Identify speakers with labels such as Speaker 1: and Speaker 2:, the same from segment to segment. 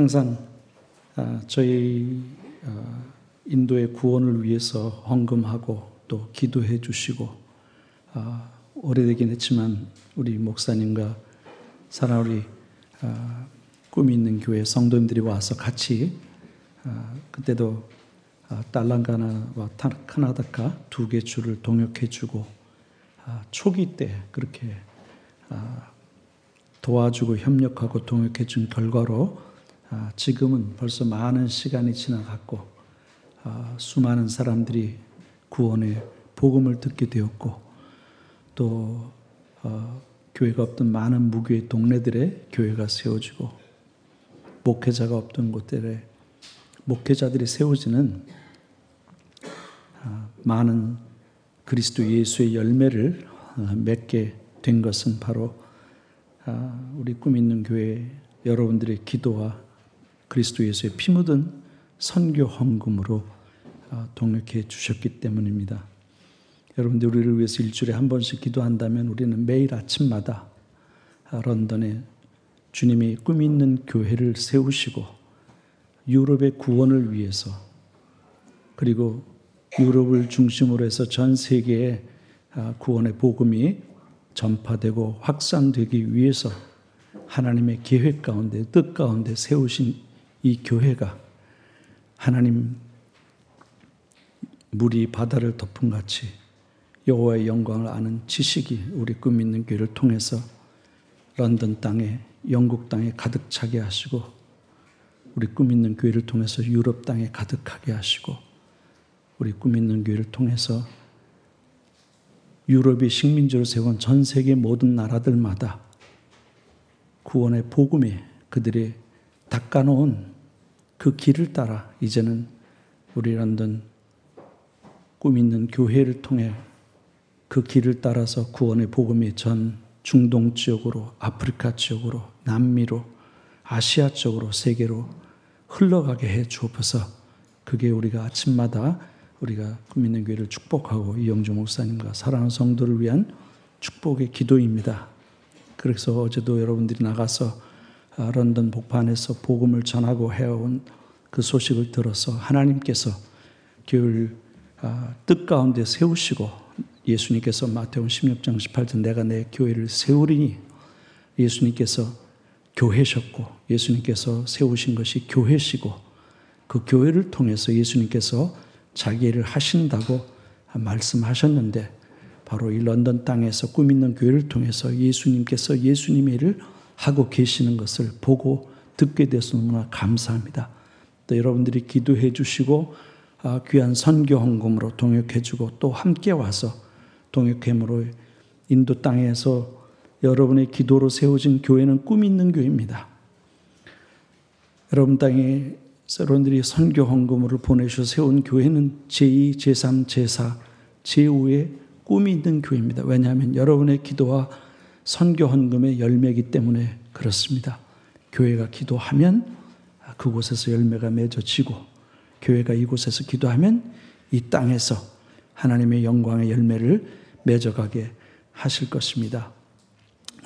Speaker 1: 항상 아, 저희 아, 인도의 구원을 위해서 헌금하고 또 기도해 주시고 아, 오래되긴 했지만 우리 목사님과 사랑 우리 꿈이 있는 교회 성도님들이 와서 같이 그때도 딸랑가나와 카나다카 두개 줄을 동역해 주고 초기 때 그렇게 도와주고 협력하고 동역해 준 결과로 아, 지금은 벌써 많은 시간이 지나갔고 아, 수많은 사람들이 구원의 복음을 듣게 되었고 또 어, 교회가 없던 많은 무교의 동네들에 교회가 세워지고 목회자가 없던 곳들에 목회자들이 세워지는 아, 많은 그리스도 예수의 열매를 맺게 된 것은 바로 우리 꿈 있는 교회 여러분들의 기도와 그리스도 예수의 피 묻은 선교 헌금으로 어, 동력해 주셨기 때문입니다. 여러분들 우리를 위해서 일주일에 한 번씩 기도한다면 우리는 매일 아침마다 아, 런던에 주님이 꿈 있는 교회를 세우시고 유럽의 구원을 위해서 그리고 유럽을 중심으로 해서 전 세계에 아, 구원의 복음이 전파되고 확산되기 위해서 하나님의 계획 가운데 뜻 가운데 세우신 이 교회가 하나님 물이 바다를 덮은 같이 여호와의 영광을 아는 지식이 우리 꿈 있는 교회를 통해서 런던 땅에 영국 땅에 가득 차게 하시고 우리 꿈 있는 교회를 통해서 유럽 땅에 가득하게 하시고 우리 꿈 있는 교회를 통해서 유럽이 식민지로 세운 전 세계 모든 나라들마다 구원의 복음이 그들이 닦아놓은 그 길을 따라 이제는 우리 런던 꿈 있는 교회를 통해 그 길을 따라서 구원의 복음이 전 중동 지역으로 아프리카 지역으로 남미로 아시아 쪽으로 세계로 흘러가게 해 주옵소서. 그게 우리가 아침마다 우리가 꿈 있는 교회를 축복하고 이영주 목사님과 사랑하는 성도를 위한 축복의 기도입니다. 그래서 어제도 여러분들이 나가서 아, 런던 복판에서 복음을 전하고 해온 그 소식을 들어서 하나님께서 교회를 아, 뜻 가운데 세우시고 예수님께서 마태복음 16장 18절 내가 내 교회를 세우리니 예수님께서 교회셨고 예수님께서 세우신 것이 교회시고 그 교회를 통해서 예수님께서 자기 일을 하신다고 말씀하셨는데 바로 이 런던 땅에서 꿈 있는 교회를 통해서 예수님께서 예수님의 일을 하고 계시는 것을 보고 듣게 돼서 너무나 감사합니다. 또 여러분들이 기도해 주시고 아, 귀한 선교 헌금으로 동역해 주고 또 함께 와서 동역함으로 인도 땅에서 여러분의 기도로 세워진 교회는 꿈 있는 교회입니다. 여러분 땅에 여러분들이 선교 헌금으로 보내셔 세운 교회는 제2, 제3, 제4, 제5의 꿈이 있는 교회입니다. 왜냐하면 여러분의 기도와 선교 헌금의 열매이기 때문에 그렇습니다. 교회가 기도하면 그곳에서 열매가 맺어지고 교회가 이곳에서 기도하면 이 땅에서 하나님의 영광의 열매를 맺어가게 하실 것입니다.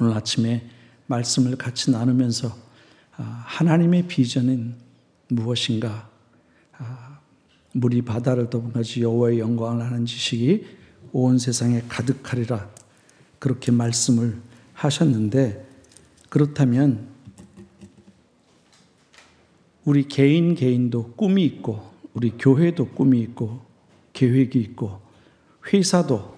Speaker 1: 오늘 아침에 말씀을 같이 나누면서 아, 하나님의 비전은 무엇인가? 아, 물이 바다를 것이 여호와의 영광을 하는 지식이 온 세상에 가득하리라 그렇게 말씀을 하셨는데 그렇다면 우리 개인 개인도 꿈이 있고 우리 교회도 꿈이 있고 계획이 있고 회사도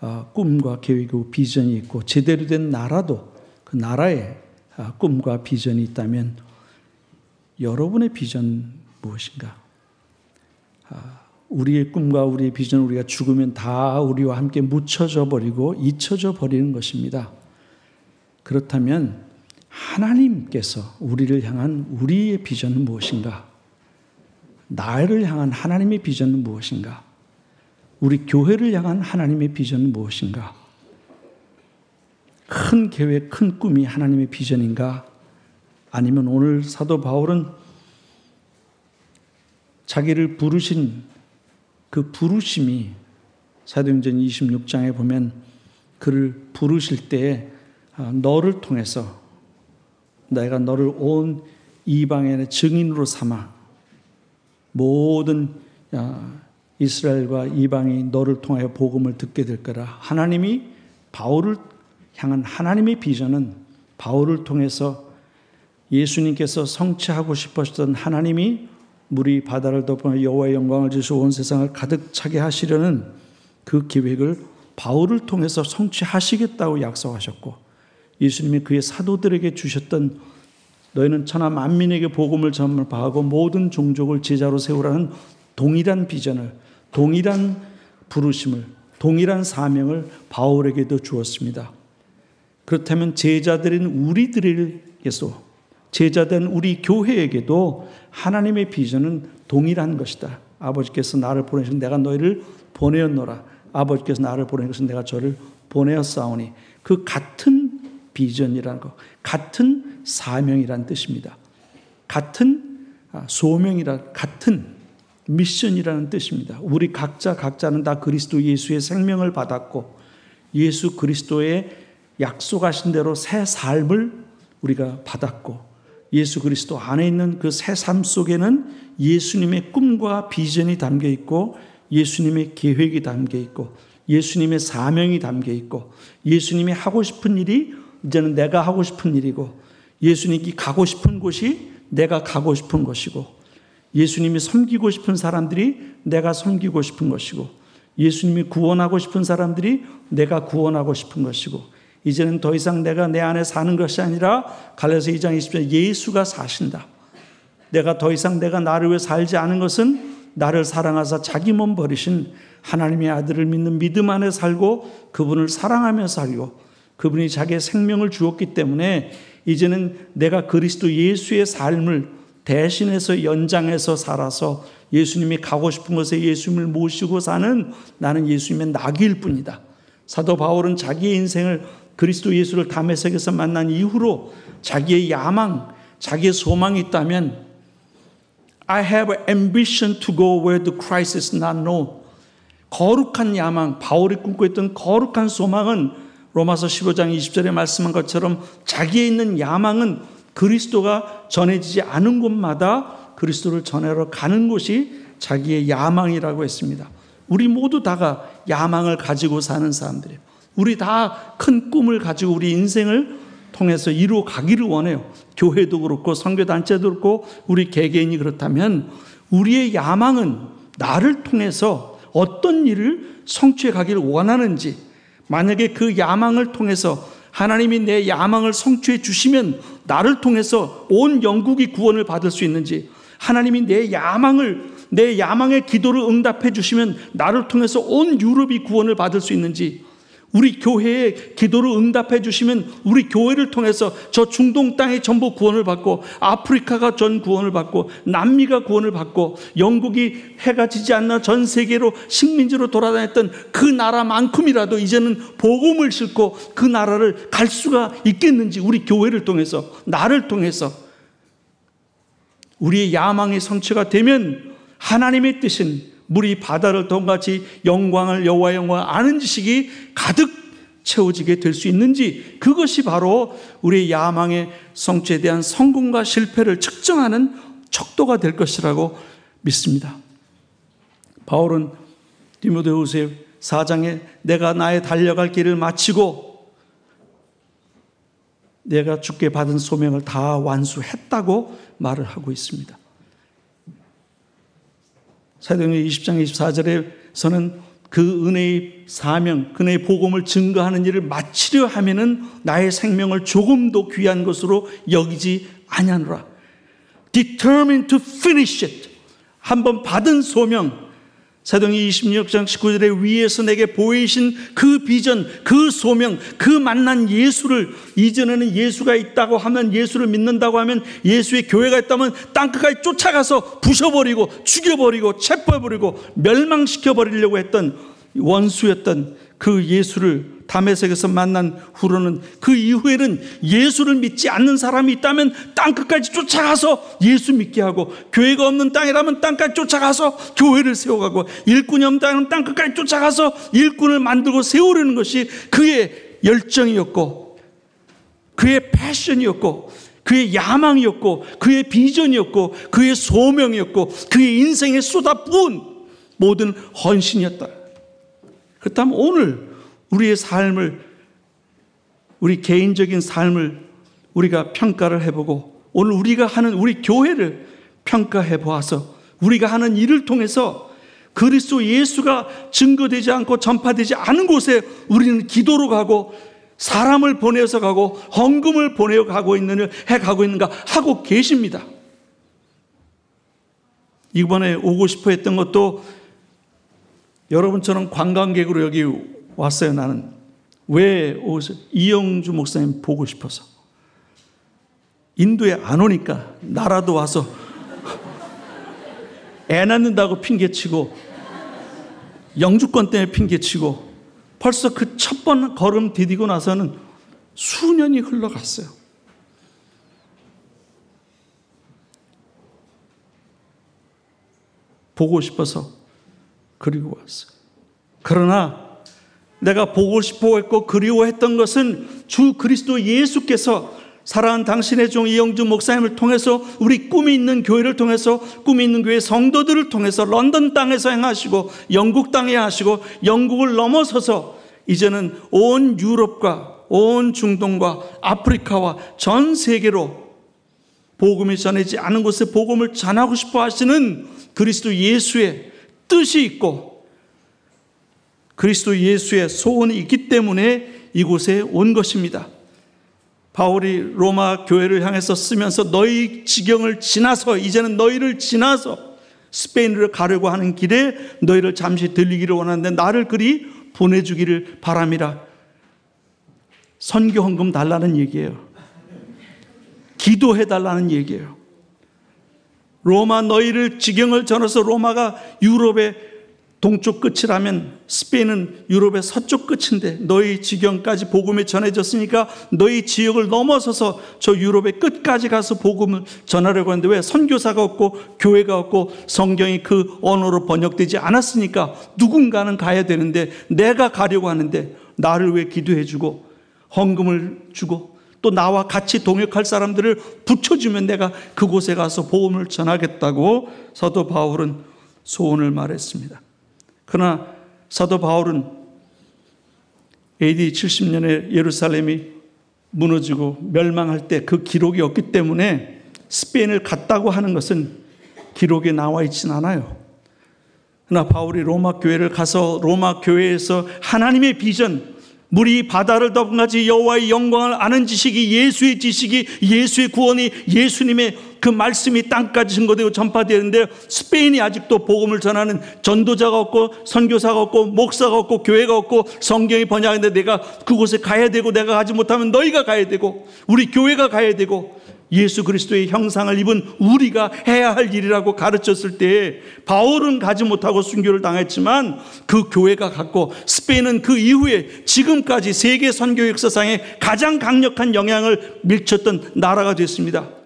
Speaker 1: 아, 꿈과 계획이고 비전이 있고 제대로 된 나라도 그 나라에 아, 꿈과 비전이 있다면 여러분의 비전 무엇인가? 아, 우리의 꿈과 우리의 비전 우리가 죽으면 다 우리와 함께 묻혀져 버리고 잊혀져 버리는 것입니다. 그렇다면 하나님께서 우리를 향한 우리의 비전은 무엇인가? 나를 향한 하나님의 비전은 무엇인가? 우리 교회를 향한 하나님의 비전은 무엇인가? 큰 계획, 큰 꿈이 하나님의 비전인가? 아니면 오늘 사도 바울은 자기를 부르신 그 부르심이 사도행전 26장에 보면 그를 부르실 때에 아, 너를 통해서 내가 너를 온 이방인의 증인으로 삼아 모든 이스라엘과 이방이 너를 통하여 복음을 듣게 될 거라. 하나님이 바울을 향한 하나님의 비전은 바울을 통해서 예수님께서 성취하고 싶으셨던 하나님이 물이 바다를 덮어 여호와의 영광을 주시고 온 세상을 가득 차게 하시려는 그 계획을 바울을 통해서 성취하시겠다고 약속하셨고 예수님이 그의 사도들에게 주셨던 너희는 천하 만민에게 복음을 전파하고 모든 종족을 제자로 세우라는 동일한 비전을 동일한 부르심을 동일한 사명을 바울에게도 주었습니다. 그렇다면 제자들인 우리들에게서 제자된 우리 교회에게도 하나님의 비전은 동일한 것이다. 아버지께서 나를 보내신 내가 너희를 보내었노라. 아버지께서 나를 보낸 것은 내가 저를 보내었사오니 그 같은 비전이라는 것, 같은 사명이란 뜻입니다. 같은 아, 소명이라 같은 미션이라는 뜻입니다. 우리 각자 각자는 다 그리스도 예수의 생명을 받았고 예수 그리스도의 약속하신 대로 새 삶을 우리가 받았고 예수 그리스도 안에 있는 그 새 삶 속에는 예수님의 꿈과 비전이 담겨 있고 예수님의 계획이 담겨 있고 예수님의 사명이 담겨 있고 예수님이 하고 싶은 일이 이제는 내가 하고 싶은 일이고 예수님이 가고 싶은 곳이 내가 가고 싶은 것이고 예수님이 섬기고 싶은 사람들이 내가 섬기고 싶은 것이고 예수님이 구원하고 싶은 사람들이 내가 구원하고 싶은 것이고 이제는 더 이상 내가 내 안에 사는 것이 아니라 갈라서 2장 20절 예수가 사신다. 내가 더 이상 내가 나를 위해 살지 않은 것은 나를 사랑하사 자기 몸 버리신 하나님의 아들을 믿는 믿음 안에 살고 그분을 사랑하며 살고 그분이 자기의 생명을 주었기 때문에 이제는 내가 그리스도 예수의 삶을 대신해서 연장해서 살아서 예수님이 가고 싶은 곳에 예수님을 모시고 사는 나는 예수님의 낙일 뿐이다. 사도 바울은 자기의 인생을 그리스도 예수를 담에색에서 만난 이후로 자기의 야망, 자기의 소망이 있다면 I have ambition to go where the Christ is not known. 거룩한 야망, 바울이 꿈꿔 있던 거룩한 소망은 로마서 15장 20절에 말씀한 것처럼 자기에 있는 야망은 그리스도가 전해지지 않은 곳마다 그리스도를 전하러 가는 곳이 자기의 야망이라고 했습니다. 우리 모두 다가 야망을 가지고 사는 사람들이에요. 우리 다 큰 꿈을 가지고 우리 인생을 통해서 이루어 가기를 원해요. 교회도 그렇고 선교단체도 그렇고 우리 개개인이 그렇다면 우리의 야망은 나를 통해서 어떤 일을 성취해 가기를 원하는지 만약에 그 야망을 통해서 하나님이 내 야망을 성취해 주시면 나를 통해서 온 영국이 구원을 받을 수 있는지 하나님이 내 야망을 내 야망의 기도를 응답해 주시면 나를 통해서 온 유럽이 구원을 받을 수 있는지 우리 교회에 기도를 응답해 주시면 우리 교회를 통해서 저 중동 땅이 전부 구원을 받고 아프리카가 전 구원을 받고 남미가 구원을 받고 영국이 해가 지지 않나 전 세계로 식민지로 돌아다녔던 그 나라만큼이라도 이제는 복음을 싣고 그 나라를 갈 수가 있겠는지 우리 교회를 통해서 나를 통해서 우리의 야망의 성취가 되면 하나님의 뜻은 물이 바다를 통같이 영광을 여호와 영광을 아는 지식이 가득 채워지게 될 수 있는지 그것이 바로 우리의 야망의 성취에 대한 성공과 실패를 측정하는 척도가 될 것이라고 믿습니다. 바울은 디모데후서 4장에 내가 나의 달려갈 길을 마치고 내가 죽게 받은 소명을 다 완수했다고 말을 하고 있습니다. 사도행전 20장 24절에서는 그 은혜의 사명, 그 은혜의 복음을 증거하는 일을 마치려 하면은 나의 생명을 조금도 귀한 것으로 여기지 아니하노라. Determined to finish it. 한번 받은 소명, 사도행전 26장 19절에 위에서 내게 보이신 그 비전, 그 소명, 그 만난 예수를 이전에는 예수가 있다고 하면 예수를 믿는다고 하면 예수의 교회가 있다면 땅끝까지 쫓아가서 부셔버리고 죽여버리고 체포해버리고 멸망시켜버리려고 했던 원수였던 그 예수를 담에색에서 만난 후로는 그 이후에는 예수를 믿지 않는 사람이 있다면 땅 끝까지 쫓아가서 예수 믿게 하고 교회가 없는 땅이라면 땅까지 쫓아가서 교회를 세워가고 일꾼이 없는 땅은 땅 끝까지 쫓아가서 일꾼을 만들고 세우려는 것이 그의 열정이었고 그의 패션이었고 그의 야망이었고 그의 비전이었고 그의 소명이었고 그의 인생에 쏟아부은 모든 헌신이었다. 그렇다면 오늘 우리의 삶을 우리 개인적인 삶을 우리가 평가를 해보고 오늘 우리가 하는 우리 교회를 평가해 보아서 우리가 하는 일을 통해서 그리스도 예수가 증거되지 않고 전파되지 않은 곳에 우리는 기도로 가고 사람을 보내서 가고 헌금을 보내어 가고 있는 해 가고 있는가 하고 계십니다. 이번에 오고 싶어 했던 것도 여러분처럼 관광객으로 여기 왔어요. 나는 왜 오세요? 이영주 목사님 보고 싶어서 인도에 안 오니까 나라도 와서 애 낳는다고 핑계치고 영주권 때문에 핑계치고 벌써 그 첫 번 걸음 디디고 나서는 수년이 흘러갔어요. 보고 싶어서 그리고 왔어요. 그러나 내가 보고 싶어 했고 그리워했던 것은 주 그리스도 예수께서 사랑하는 당신의 종 이영주 목사님을 통해서 우리 꿈이 있는 교회를 통해서 꿈이 있는 교회 성도들을 통해서 런던 땅에서 행하시고 영국 땅에 하시고 영국을 넘어서서 이제는 온 유럽과 온 중동과 아프리카와 전 세계로 복음이 전해지 않은 곳에 복음을 전하고 싶어 하시는 그리스도 예수의 뜻이 있고 그리스도 예수의 소원이 있기 때문에 이곳에 온 것입니다. 바울이 로마 교회를 향해서 쓰면서 너희 지경을 지나서 이제는 너희를 지나서 스페인으로 가려고 하는 길에 너희를 잠시 들리기를 원하는데 나를 그리 보내주기를 바람이라. 선교 헌금 달라는 얘기예요. 기도해 달라는 얘기예요. 로마 너희를 지경을 전해서 로마가 유럽의 동쪽 끝이라면 스페인은 유럽의 서쪽 끝인데 너희 지경까지 복음이 전해졌으니까 너희 지역을 넘어서서 저 유럽의 끝까지 가서 복음을 전하려고 하는데 왜 선교사가 없고 교회가 없고 성경이 그 언어로 번역되지 않았으니까 누군가는 가야 되는데 내가 가려고 하는데 나를 왜 기도해 주고 헌금을 주고 또 나와 같이 동역할 사람들을 붙여주면 내가 그곳에 가서 복음을 전하겠다고 사도 바울은 소원을 말했습니다. 그러나 사도 바울은 AD 70년에 예루살렘이 무너지고 멸망할 때 그 기록이 없기 때문에 스페인을 갔다고 하는 것은 기록에 나와 있진 않아요. 그러나 바울이 로마 교회를 가서 로마 교회에서 하나님의 비전, 물이 바다를 덮은 같이 여호와의 영광을 아는 지식이 예수의 지식이 예수의 구원이 예수님의 그 말씀이 땅까지 증거되고 전파되는데 스페인이 아직도 복음을 전하는 전도자가 없고 선교사가 없고 목사가 없고 교회가 없고 성경이 번역하는데 내가 그곳에 가야 되고 내가 가지 못하면 너희가 가야 되고 우리 교회가 가야 되고 예수 그리스도의 형상을 입은 우리가 해야 할 일이라고 가르쳤을 때 바울은 가지 못하고 순교를 당했지만 그 교회가 갔고 스페인은 그 이후에 지금까지 세계 선교 역사상에 가장 강력한 영향을 미쳤던 나라가 됐습니다.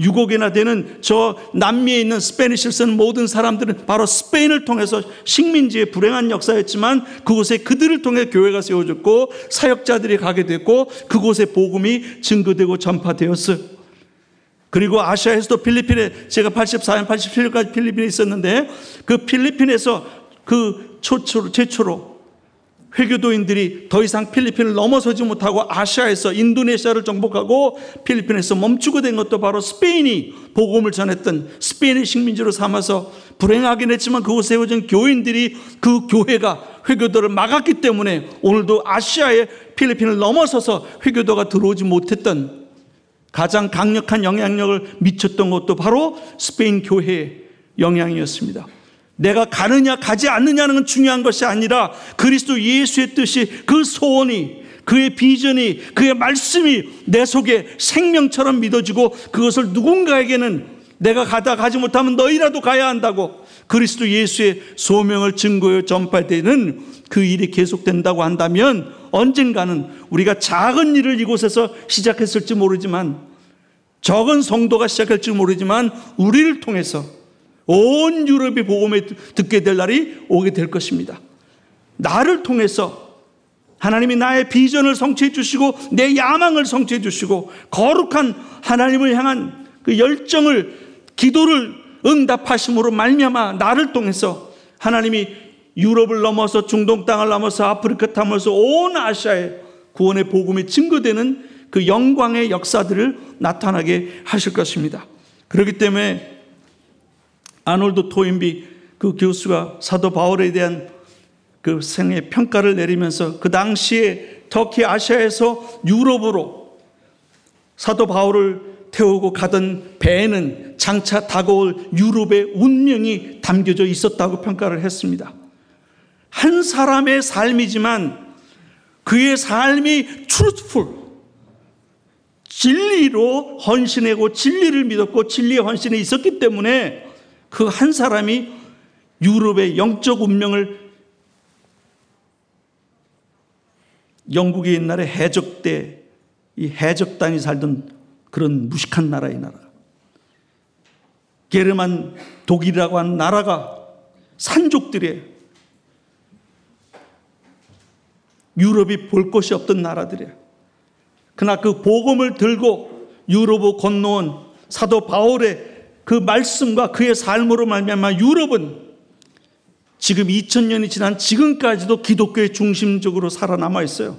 Speaker 1: 6억이나 되는 저 남미에 있는 스페니시를 쓰는 모든 사람들은 바로 스페인을 통해서 식민지의 불행한 역사였지만 그곳에 그들을 통해 교회가 세워졌고 사역자들이 가게 됐고 그곳에 복음이 증거되고 전파되었어요. 그리고 아시아에서도 필리핀에 제가 84년, 87년까지 필리핀에 있었는데 그 필리핀에서 그 초초로, 최초로 회교도인들이 더 이상 필리핀을 넘어서지 못하고 아시아에서 인도네시아를 정복하고 필리핀에서 멈추게 된 것도 바로 스페인이 복음을 전했던 스페인의 식민지로 삼아서 불행하긴 했지만 그곳에 세워진 교인들이 그 교회가 회교도를 막았기 때문에 오늘도 아시아의 필리핀을 넘어서서 회교도가 들어오지 못했던 가장 강력한 영향력을 미쳤던 것도 바로 스페인 교회의 영향이었습니다. 내가 가느냐 가지 않느냐는 건 중요한 것이 아니라 그리스도 예수의 뜻이 그 소원이 그의 비전이 그의 말씀이 내 속에 생명처럼 믿어지고 그것을 누군가에게는 내가 가다 가지 못하면 너희라도 가야 한다고 그리스도 예수의 소명을 증거해 전파되는 그 일이 계속된다고 한다면 언젠가는 우리가 작은 일을 이곳에서 시작했을지 모르지만 적은 성도가 시작할지 모르지만 우리를 통해서 온 유럽이 복음을 듣게 될 날이 오게 될 것입니다. 나를 통해서 하나님이 나의 비전을 성취해 주시고 내 야망을 성취해 주시고 거룩한 하나님을 향한 그 열정을 기도를 응답하심으로 말미암아 나를 통해서 하나님이 유럽을 넘어서 중동 땅을 넘어서 아프리카 땅을 온 아시아에 구원의 복음이 증거되는 그 영광의 역사들을 나타나게 하실 것입니다. 그렇기 때문에 아놀드 토인비 그 교수가 사도 바울에 대한 그 생의 평가를 내리면서 그 당시에 터키 아시아에서 유럽으로 사도 바울을 태우고 가던 배에는 장차 다가올 유럽의 운명이 담겨져 있었다고 평가를 했습니다. 한 사람의 삶이지만 그의 삶이 truthful, 진리로 헌신하고 진리를 믿었고 진리의 헌신에 있었기 때문에 그 한 사람이 유럽의 영적 운명을 영국이 옛날에 해적 때 이 해적단이 살던 그런 무식한 나라의 나라. 게르만 독일이라고 하는 나라가 산족들의 유럽이 볼 것이 없던 나라들이에요. 그러나 그 복음을 들고 유럽을 건너온 사도 바울의 그 말씀과 그의 삶으로 말미암아 유럽은 지금 2000년이 지난 지금까지도 기독교의 중심적으로 살아남아 있어요.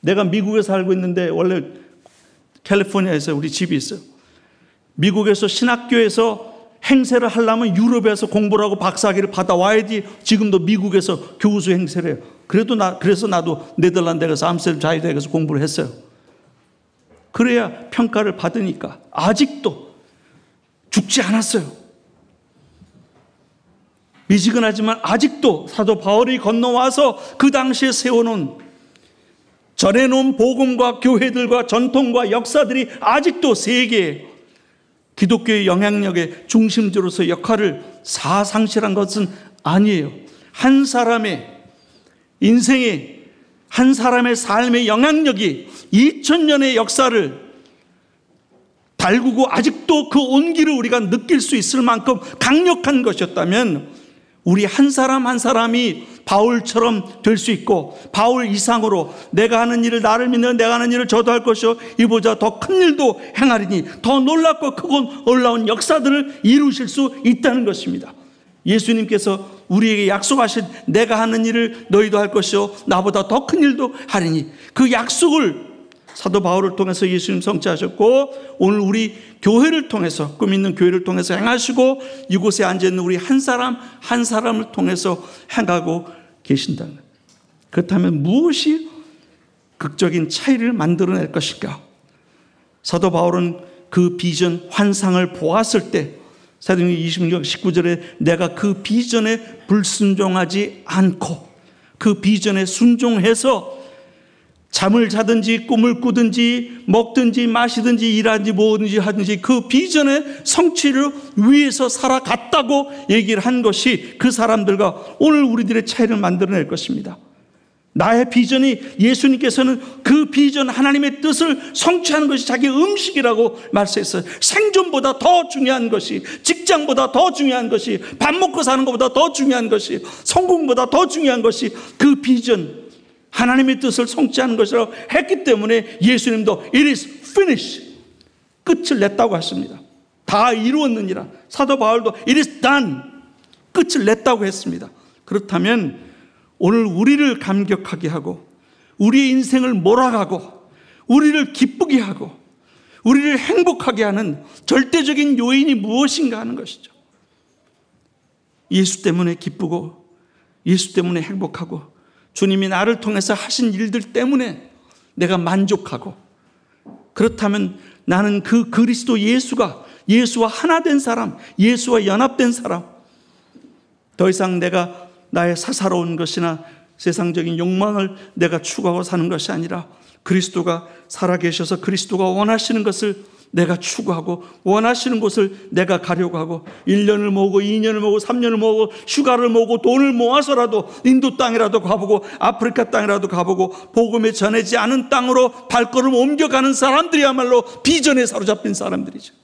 Speaker 1: 내가 미국에 살고 있는데 원래 캘리포니아에서 우리 집이 있어요. 미국에서 신학교에서 행세를 하려면 유럽에서 공부를 하고 박사학위를 받아와야지 지금도 미국에서 교수 행세를 해요. 그래도 나, 그래서 나도 네덜란드에 가서 암스테르 자유대에 가서 공부를 했어요. 그래야 평가를 받으니까 아직도 죽지 않았어요. 미지근하지만 아직도 사도 바울이 건너와서 그 당시에 세워놓은 전해놓은 복음과 교회들과 전통과 역사들이 아직도 세계에 기독교의 영향력의 중심지로서 역할을 사상실한 것은 아니에요. 한 사람의 인생의 한 사람의 삶의 영향력이 2000년의 역사를 달구고 아직도 그 온기를 우리가 느낄 수 있을 만큼 강력한 것이었다면 우리 한 사람 한 사람이 바울처럼 될 수 있고 바울 이상으로 내가 하는 일을 나를 믿는 내가 하는 일을 저도 할 것이요 이보자 더 큰 일도 행하리니 더 놀랍고 크고 올라온 역사들을 이루실 수 있다는 것입니다. 예수님께서 우리에게 약속하신 내가 하는 일을 너희도 할 것이요 나보다 더 큰 일도 하리니 그 약속을 사도 바울을 통해서 예수님 성취하셨고 오늘 우리 교회를 통해서 꿈 있는 교회를 통해서 행하시고 이곳에 앉아 있는 우리 한 사람 한 사람을 통해서 행하고 계신다. 그렇다면 무엇이 극적인 차이를 만들어낼 것일까? 사도 바울은 그 비전 환상을 보았을 때 사도행전 26, 19절에 내가 그 비전에 불순종하지 않고 그 비전에 순종해서 잠을 자든지 꿈을 꾸든지 먹든지 마시든지 일하든지 뭐든지 하든지 그 비전의 성취를 위해서 살아갔다고 얘기를 한 것이 그 사람들과 오늘 우리들의 차이를 만들어낼 것입니다. 나의 비전이 예수님께서는 그 비전 하나님의 뜻을 성취하는 것이 자기 음식이라고 말씀했어요. 생존보다 더 중요한 것이 직장보다 더 중요한 것이 밥 먹고 사는 것보다 더 중요한 것이 성공보다 더 중요한 것이 그 비전 하나님의 뜻을 성취하는 것이라고 했기 때문에 예수님도 it is finished 끝을 냈다고 했습니다. 다 이루었느니라. 사도 바울도 it is done 끝을 냈다고 했습니다. 그렇다면 오늘 우리를 감격하게 하고 우리의 인생을 몰아가고 우리를 기쁘게 하고 우리를 행복하게 하는 절대적인 요인이 무엇인가 하는 것이죠. 예수 때문에 기쁘고 예수 때문에 행복하고 주님이 나를 통해서 하신 일들 때문에 내가 만족하고 그렇다면 나는 그 그리스도 예수가 예수와 하나 된 사람, 예수와 연합된 사람, 더 이상 내가 나의 사사로운 것이나 세상적인 욕망을 내가 추구하고 사는 것이 아니라 그리스도가 살아계셔서 그리스도가 원하시는 것을 내가 추구하고 원하시는 곳을 내가 가려고 하고 1년을 모으고 2년을 모으고 3년을 모으고 휴가를 모으고 돈을 모아서라도 인도 땅이라도 가보고 아프리카 땅이라도 가보고 복음에 전해지 않은 땅으로 발걸음 옮겨가는 사람들이야말로 비전에 사로잡힌 사람들이죠.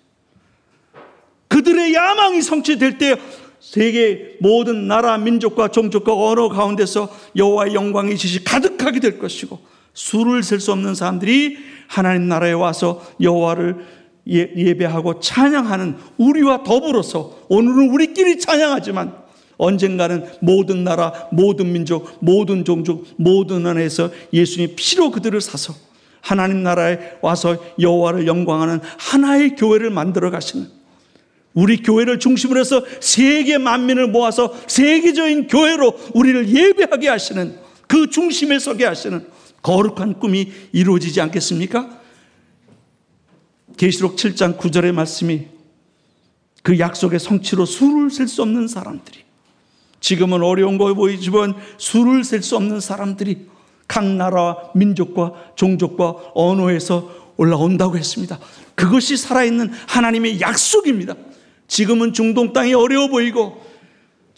Speaker 1: 그들의 야망이 성취될 때 세계 모든 나라 민족과 종족과 언어 가운데서 여호와의 영광이 지시 가득한 거룩하게 될 것이고 수를 셀 수 없는 사람들이 하나님 나라에 와서 여호와를 예, 배하고 찬양하는 우리와 더불어서 오늘은 우리끼리 찬양하지만 언젠가는 모든 나라, 모든 민족, 모든 종족, 모든 안에서 예수님 피로 그들을 사서 하나님 나라에 와서 여호와를 영광하는 하나의 교회를 만들어 가시는 우리 교회를 중심으로 해서 세계 만민을 모아서 세계적인 교회로 우리를 예배하게 하시는 그 중심에 서게 하시는 거룩한 꿈이 이루어지지 않겠습니까? 계시록 7장 9절의 말씀이 그 약속의 성취로 수를 셀 수 없는 사람들이 지금은 어려운 거 보이지만 수를 셀 수 없는 사람들이 각 나라와 민족과 종족과 언어에서 올라온다고 했습니다. 그것이 살아있는 하나님의 약속입니다. 지금은 중동 땅이 어려워 보이고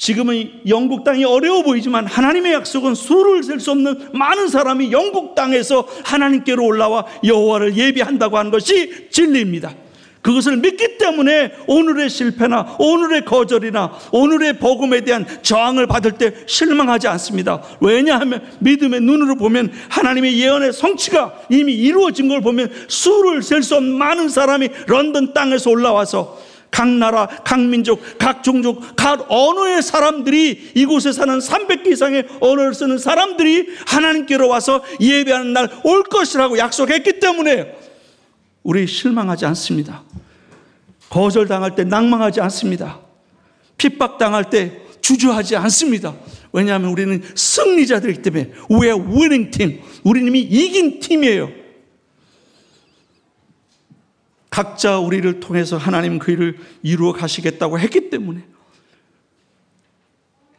Speaker 1: 지금은 영국 땅이 어려워 보이지만 하나님의 약속은 수를 셀 수 없는 많은 사람이 영국 땅에서 하나님께로 올라와 여호와를 예비한다고 하는 것이 진리입니다. 그것을 믿기 때문에 오늘의 실패나 오늘의 거절이나 오늘의 복음에 대한 저항을 받을 때 실망하지 않습니다. 왜냐하면 믿음의 눈으로 보면 하나님의 예언의 성취가 이미 이루어진 걸 보면 수를 셀 수 없는 많은 사람이 런던 땅에서 올라와서 각 나라, 각 민족, 각 종족, 각 언어의 사람들이 이곳에 사는 300개 이상의 언어를 쓰는 사람들이 하나님께로 와서 예배하는 날 올 것이라고 약속했기 때문에 우리 실망하지 않습니다. 거절당할 때 낭망하지 않습니다. 핍박당할 때 주저하지 않습니다. 왜냐하면 우리는 승리자들이기 때문에 are winning. 우리는 이미 이긴 팀이에요. 각자 우리를 통해서 하나님 그 일을 이루어 가시겠다고 했기 때문에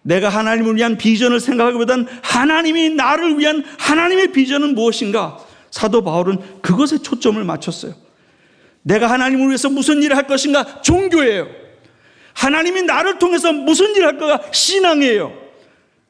Speaker 1: 내가 하나님을 위한 비전을 생각하기보다는 하나님이 나를 위한 하나님의 비전은 무엇인가? 사도 바울은 그것에 초점을 맞췄어요. 내가 하나님을 위해서 무슨 일을 할 것인가? 종교예요. 하나님이 나를 통해서 무슨 일을 할 거가 신앙이에요.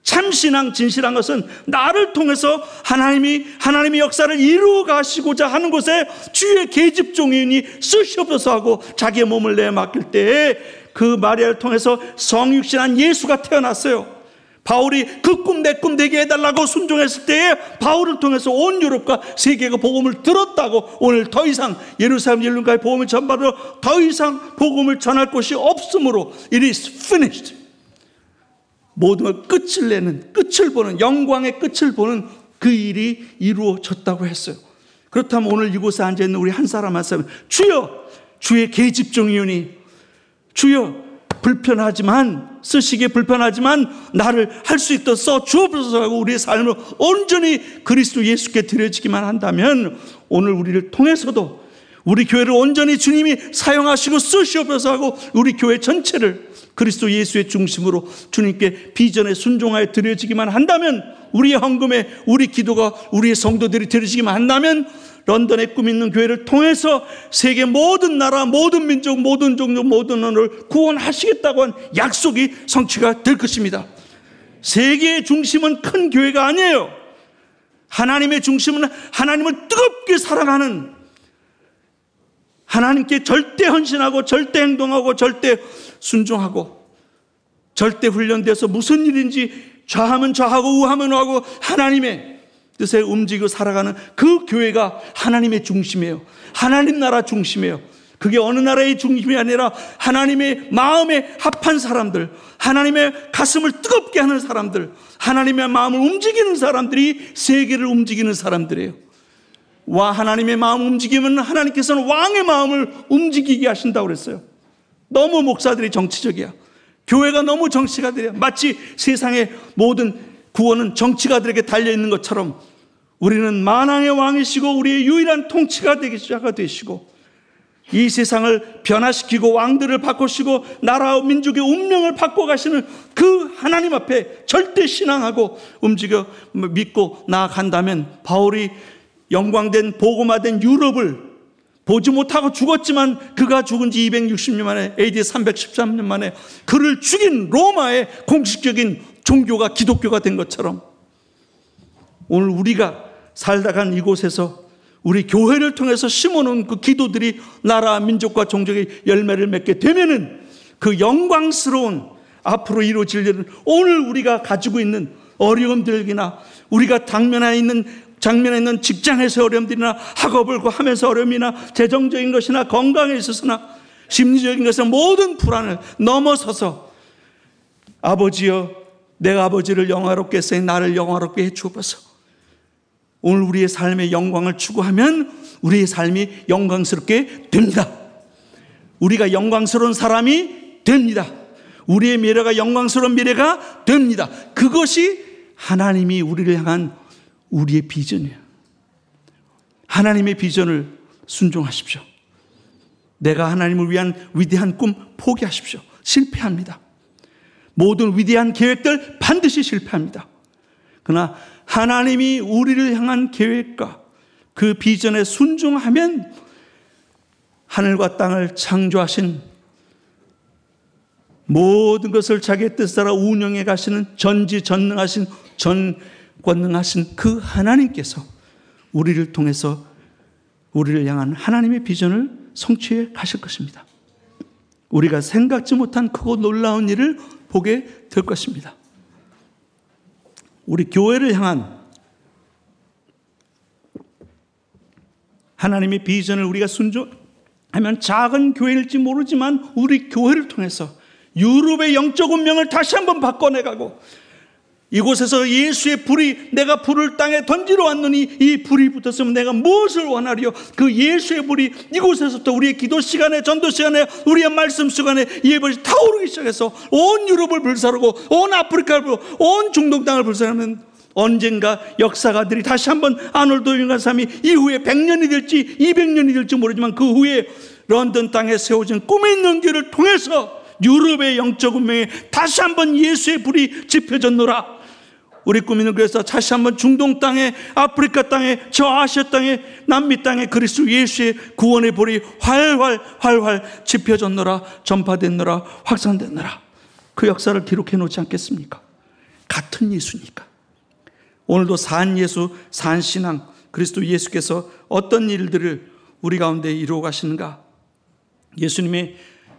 Speaker 1: 참신앙, 진실한 것은 나를 통해서 하나님이, 하나님의 역사를 이루어 가시고자 하는 곳에 주의 계집종이니 쓰시옵소서 하고 자기의 몸을 내 맡길 때에 그 마리아를 통해서 성육신한 예수가 태어났어요. 바울이 그 꿈 내 꿈 되게 해달라고 순종했을 때에 바울을 통해서 온 유럽과 세계가 복음을 들었다고 오늘 더 이상 예루살렘 예루가의 복음을 전받으러 더 이상 복음을 전할 곳이 없으므로 it is finished. 모든 걸 끝을 내는 끝을 보는 영광의 끝을 보는 그 일이 이루어졌다고 했어요. 그렇다면 오늘 이곳에 앉아 있는 우리 한 사람 한 사람 주여 주의 계집종이오니 주여 불편하지만 쓰시기에 불편하지만 나를 할 수 있도록 써 주옵소서 하고 우리의 삶을 온전히 그리스도 예수께 드려지기만 한다면 오늘 우리를 통해서도 우리 교회를 온전히 주님이 사용하시고 쓰시옵소서 하고 우리 교회 전체를 그리스도 예수의 중심으로 주님께 비전에 순종하여 드려지기만 한다면 우리의 헌금에 우리 기도가 우리의 성도들이 드려지기만 한다면 런던에 꿈 있는 교회를 통해서 세계 모든 나라, 모든 민족, 모든 종족, 모든 언어를 구원하시겠다고 한 약속이 성취가 될 것입니다. 세계의 중심은 큰 교회가 아니에요. 하나님의 중심은 하나님을 뜨겁게 사랑하는 하나님께 절대 헌신하고 절대 행동하고 절대 순종하고 절대 훈련돼서 무슨 일인지 좌하면 좌하고 우하면 우하고 하나님의 뜻에 움직이고 살아가는 그 교회가 하나님의 중심이에요. 하나님 나라 중심이에요. 그게 어느 나라의 중심이 아니라 하나님의 마음에 합한 사람들, 하나님의 가슴을 뜨겁게 하는 사람들, 하나님의 마음을 움직이는 사람들이 세계를 움직이는 사람들이에요. 와 하나님의 마음 움직이면 하나님께서는 왕의 마음을 움직이게 하신다고 그랬어요. 너무 목사들이 정치적이야. 교회가 너무 정치가 들이야. 마치 세상의 모든 구원은 정치가들에게 달려 있는 것처럼 우리는 만왕의 왕이시고 우리의 유일한 통치가 되기자가 되시고 이 세상을 변화시키고 왕들을 바꾸시고 나라와 민족의 운명을 바꿔 가시는 그 하나님 앞에 절대 신앙하고 움직여 믿고 나아간다면 바울이 영광된 복음화된 유럽을 보지 못하고 죽었지만 그가 죽은 지 260년 만에 AD 313년 만에 그를 죽인 로마의 공식적인 종교가 기독교가 된 것처럼 오늘 우리가 살다 간 이곳에서 우리 교회를 통해서 심어놓은 그 기도들이 나라, 민족과 종족의 열매를 맺게 되면은 그 영광스러운 앞으로 이루어질 일은 오늘 우리가 가지고 있는 어려움들이나 우리가 당면에 있는 장면에 있는 직장에서 어려움들이나 학업을 하면서 어려움이나 재정적인 것이나 건강에 있어서나 심리적인 것은 모든 불안을 넘어서서 아버지여 내가 아버지를 영화롭게 했으니 나를 영화롭게 해 주옵소서. 오늘 우리의 삶의 영광을 추구하면 우리의 삶이 영광스럽게 됩니다. 우리가 영광스러운 사람이 됩니다. 우리의 미래가 영광스러운 미래가 됩니다. 그것이 하나님이 우리를 향한 우리의 비전이에요. 하나님의 비전을 순종하십시오. 내가 하나님을 위한 위대한 꿈 포기하십시오. 실패합니다. 모든 위대한 계획들 반드시 실패합니다. 그러나 하나님이 우리를 향한 계획과 그 비전에 순종하면 하늘과 땅을 창조하신 모든 것을 자기의 뜻 따라 운영해 가시는 전지전능하신 전 권능하신 그 하나님께서 우리를 통해서 우리를 향한 하나님의 비전을 성취해 가실 것입니다. 우리가 생각지 못한 크고 놀라운 일을 보게 될 것입니다. 우리 교회를 향한 하나님의 비전을 우리가 순종하면 작은 교회일지 모르지만 우리 교회를 통해서 유럽의 영적 운명을 다시 한번 바꿔내가고 이곳에서 예수의 불이 내가 불을 땅에 던지러 왔느니 이 불이 붙었으면 내가 무엇을 원하리요? 그 예수의 불이 이곳에서부터 우리의 기도 시간에 전도 시간에 우리의 말씀 시간에 예불이 타오르기 시작해서 온 유럽을 불사르고 온 아프리카를 온 중동 땅을 불사르면 언젠가 역사가들이 다시 한번 아놀드 사람이 이후에 100년이 될지 200년이 될지 모르지만 그 후에 런던 땅에 세워진 꿈 있는 길을 통해서 유럽의 영적 운명에 다시 한번 예수의 불이 지펴졌노라. 우리 꾸미는 그래서 다시 한번 중동 땅에 아프리카 땅에 저 아시아 땅에 남미 땅에 그리스도 예수의 구원의 불이 활활 활활 지펴졌노라 전파됐노라 확산됐노라 그 역사를 기록해 놓지 않겠습니까? 같은 예수니까 오늘도 산 예수 산 신앙 그리스도 예수께서 어떤 일들을 우리 가운데 이루어 가시는가 예수님의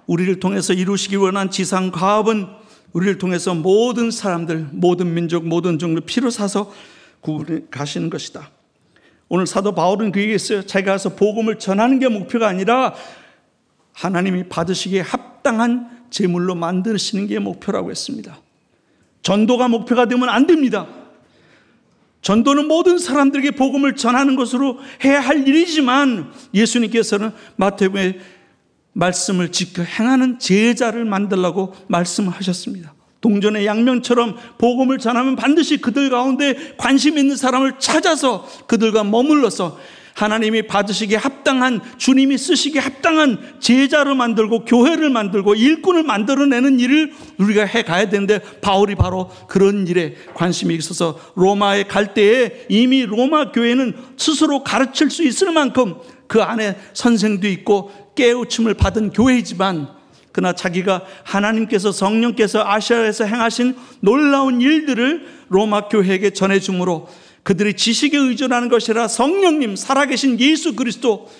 Speaker 1: 우리를 통해서 이루시기 원한 지상 과업은 우리를 통해서 모든 사람들, 모든 민족, 모든 종류 피로 사서 구원해 가시는 것이다. 오늘 사도 바울은 그 얘기했어요. 자기가 가서 복음을 전하는 게 목표가 아니라 하나님이 받으시기에 합당한 제물로 만드시는 게 목표라고 했습니다. 전도가 목표가 되면 안 됩니다. 전도는 모든 사람들에게 복음을 전하는 것으로 해야 할 일이지만 예수님께서는 마태복음에 말씀을 지켜 행하는 제자를 만들라고 말씀하셨습니다. 동전의 양면처럼 복음을 전하면 반드시 그들 가운데 관심 있는 사람을 찾아서 그들과 머물러서 하나님이 받으시기에 합당한 주님이 쓰시기에 합당한 제자를 만들고 교회를 만들고 일꾼을 만들어내는 일을 우리가 해 가야 되는데 바울이 바로 그런 일에 관심이 있어서 로마에 갈 때에 이미 로마 교회는 스스로 가르칠 수 있을 만큼 그 안에 선생도 있고 깨우침을 받은 교회이지만 그러나 자기가 하나님께서 성령께서 아시아에서 행하신 놀라운 일들을 로마 교회에게 전해주므로 그들이 지식에 의존하는 것이라 성령님 살아계신 예수 그리스도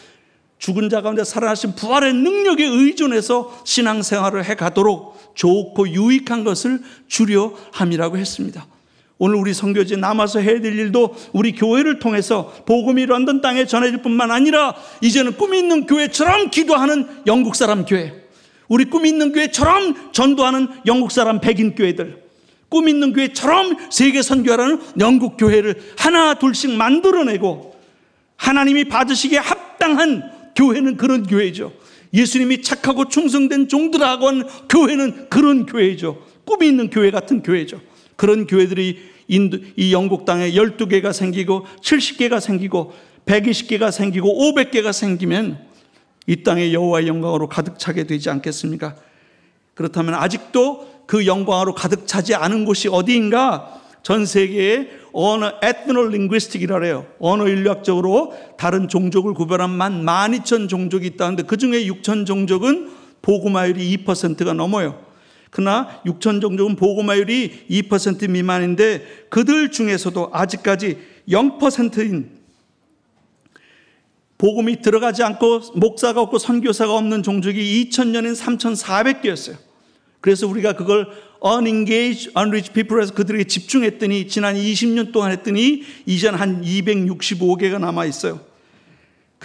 Speaker 1: 죽은 자 가운데 살아나신 부활의 능력에 의존해서 신앙생활을 해가도록 좋고 유익한 것을 주려 함이라고 했습니다. 오늘 우리 성교지 남아서 해야 될 일도 우리 교회를 통해서 복음이 런던 땅에 전해질 뿐만 아니라 이제는 꿈이 있는 교회처럼 기도하는 영국 사람 교회, 우리 꿈이 있는 교회처럼 전도하는 영국 사람 백인 교회들, 꿈 있는 교회처럼 세계 선교하라는 영국 교회를 하나 둘씩 만들어내고 하나님이 받으시기에 합당한 교회는 그런 교회죠. 예수님이 착하고 충성된 종들하고 한 교회는 그런 교회죠. 꿈이 있는 교회 같은 교회죠. 그런 교회들이 인도, 이 영국 땅에 12개가 생기고 70개가 생기고 120개가 생기고 500개가 생기면 이 땅에 여호와의 영광으로 가득 차게 되지 않겠습니까? 그렇다면 아직도 그 영광으로 가득 차지 않은 곳이 어디인가? 전 세계에 언어 해요. 언어 인류학적으로 다른 종족을 구별한 만 12,000 종족이 있다는데 그 중에 6,000 종족은 보고마율이 2%가 넘어요. 그러나 6천 종족은 보고마율이 2% 미만인데 그들 중에서도 아직까지 0%인 복음이 들어가지 않고 목사가 없고 선교사가 없는 종족이 2000년엔 3,400개였어요. 그래서 우리가 그걸 unengaged, unreached people에서 그들에게 집중했더니 지난 20년 동안 했더니 이젠 한 265개가 남아 있어요.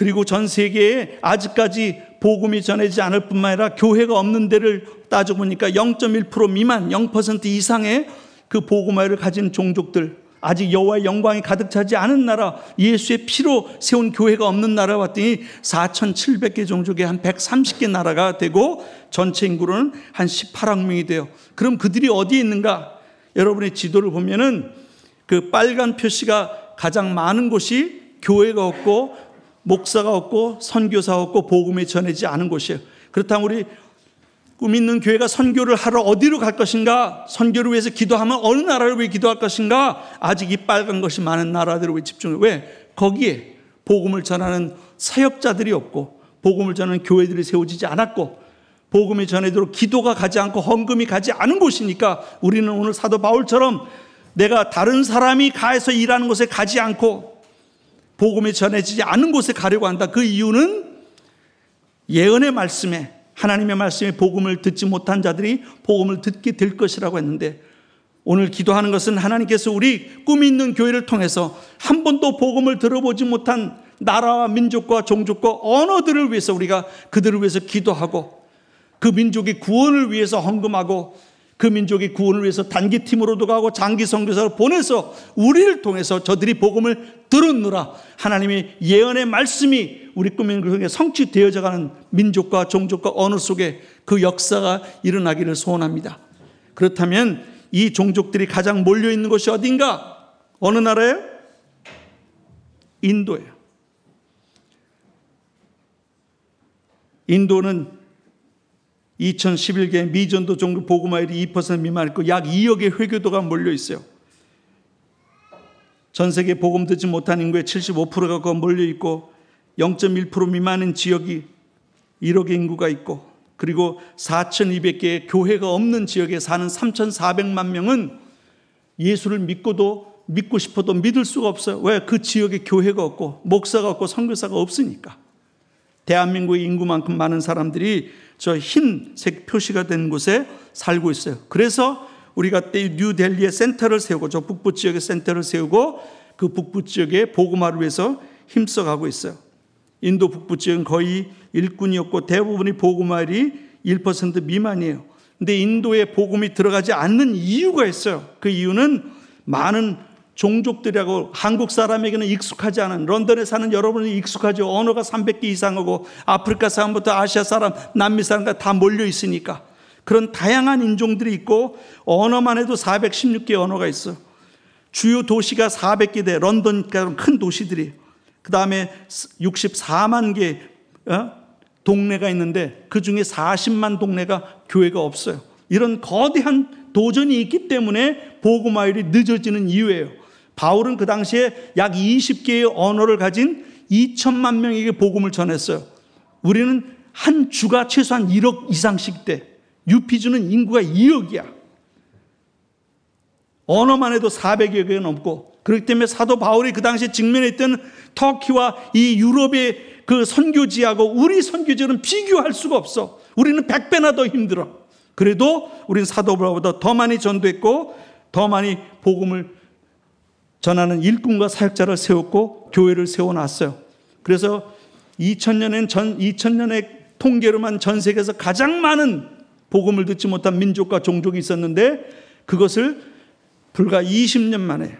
Speaker 1: 그리고 전 세계에 아직까지 복음이 전해지지 않을 뿐만 아니라 교회가 없는 데를 따져보니까 0.1% 미만, 0% 이상의 그 복음화를 가진 종족들, 아직 여호와의 영광이 가득 차지 않은 나라, 예수의 피로 세운 교회가 없는 나라 봤더니 4,700개 종족의 한 130개 나라가 되고 전체 인구로는 한 18억 명이 돼요. 그럼 그들이 어디에 있는가? 여러분의 지도를 보면은 그 빨간 표시가 가장 많은 곳이 교회가 없고 목사가 없고 선교사 없고 복음이 전해지지 않은 곳이에요. 그렇다면 우리 꿈 있는 교회가 선교를 하러 어디로 갈 것인가? 선교를 위해서 기도하면 어느 나라를 위해 기도할 것인가? 아직 이 빨간 것이 많은 나라들을 위해 집중해. 왜? 거기에 복음을 전하는 사역자들이 없고 복음을 전하는 교회들이 세워지지 않았고 복음이 전해도록 기도가 가지 않고 헌금이 가지 않은 곳이니까 우리는 오늘 사도 바울처럼 내가 다른 사람이 가해서 일하는 곳에 가지 않고 복음이 전해지지 않은 곳에 가려고 한다. 그 이유는 예언의 말씀에 하나님의 말씀에 복음을 듣지 못한 자들이 복음을 듣게 될 것이라고 했는데 오늘 기도하는 것은 하나님께서 우리 꿈이 있는 교회를 통해서 한 번도 복음을 들어보지 못한 나라와 민족과 종족과 언어들을 위해서 우리가 그들을 위해서 기도하고 그 민족의 구원을 위해서 헌금하고 그 민족의 구원을 위해서 단기팀으로도 가고 장기 선교사를 보내서 우리를 통해서 저들이 복음을 들었느라 하나님의 예언의 말씀이 우리 꿈의 그에 성취되어져 가는 민족과 종족과 언어 속에 그 역사가 일어나기를 소원합니다. 그렇다면 이 종족들이 가장 몰려 있는 곳이 어딘가? 어느 나라예요? 인도예요. 인도는 2011개 미전도 종교 보고마일이 2% 미만 있고 약 2억의 회교도가 몰려 있어요. 전 세계 복음 듣지 못한 인구의 75%가 거 몰려 있고 0.1% 미만인 지역이 1억의 인구가 있고 그리고 4,200개의 교회가 없는 지역에 사는 3,400만 명은 예수를 믿고도 믿고 싶어도 믿을 수가 없어요. 왜? 그 지역에 교회가 없고 목사가 없고 선교사가 없으니까. 대한민국의 인구만큼 많은 사람들이 저 흰색 표시가 된 곳에 살고 있어요. 그래서 우리가 때 뉴델리에 센터를 세우고 저 북부 지역에 센터를 세우고 그 북부 지역에 복음화를 위해서 힘써가고 있어요. 인도 북부 지역은 거의 일꾼이 없고 대부분이 복음화율이 1% 미만이에요. 근데 인도에 복음이 들어가지 않는 이유가 있어요. 그 이유는 많은 종족들이라고 한국 사람에게는 익숙하지 않은 런던에 사는 여러분이 익숙하죠. 언어가 300개 이상하고 아프리카 사람부터 아시아 사람, 남미 사람과 다 몰려 있으니까 그런 다양한 인종들이 있고 언어만 해도 416개 언어가 있어. 주요 도시가 400개 돼. 런던처럼 큰 도시들이. 그 다음에 64만 개 어? 동네가 있는데 그 중에 40만 동네가 교회가 없어요. 이런 거대한 도전이 있기 때문에 복음화율이 늦어지는 이유예요. 바울은 그 당시에 약 20개의 언어를 가진 2천만 명에게 복음을 전했어요. 우리는 한 주가 최소한 1억 이상씩 돼. 유피주는 인구가 2억이야. 언어만 해도 400여 개 넘고 그렇기 때문에 사도 바울이 그 당시에 직면했던 터키와 이 유럽의 그 선교지하고 우리 선교지는 비교할 수가 없어. 우리는 100배나 더 힘들어. 그래도 우리는 사도 바울보다 더 많이 전도했고 더 많이 복음을 전하는 일꾼과 사역자를 세웠고 교회를 세워놨어요. 그래서 2000년엔 전 2000년의 통계로만 전 세계에서 가장 많은 복음을 듣지 못한 민족과 종족이 있었는데 그것을 불과 20년 만에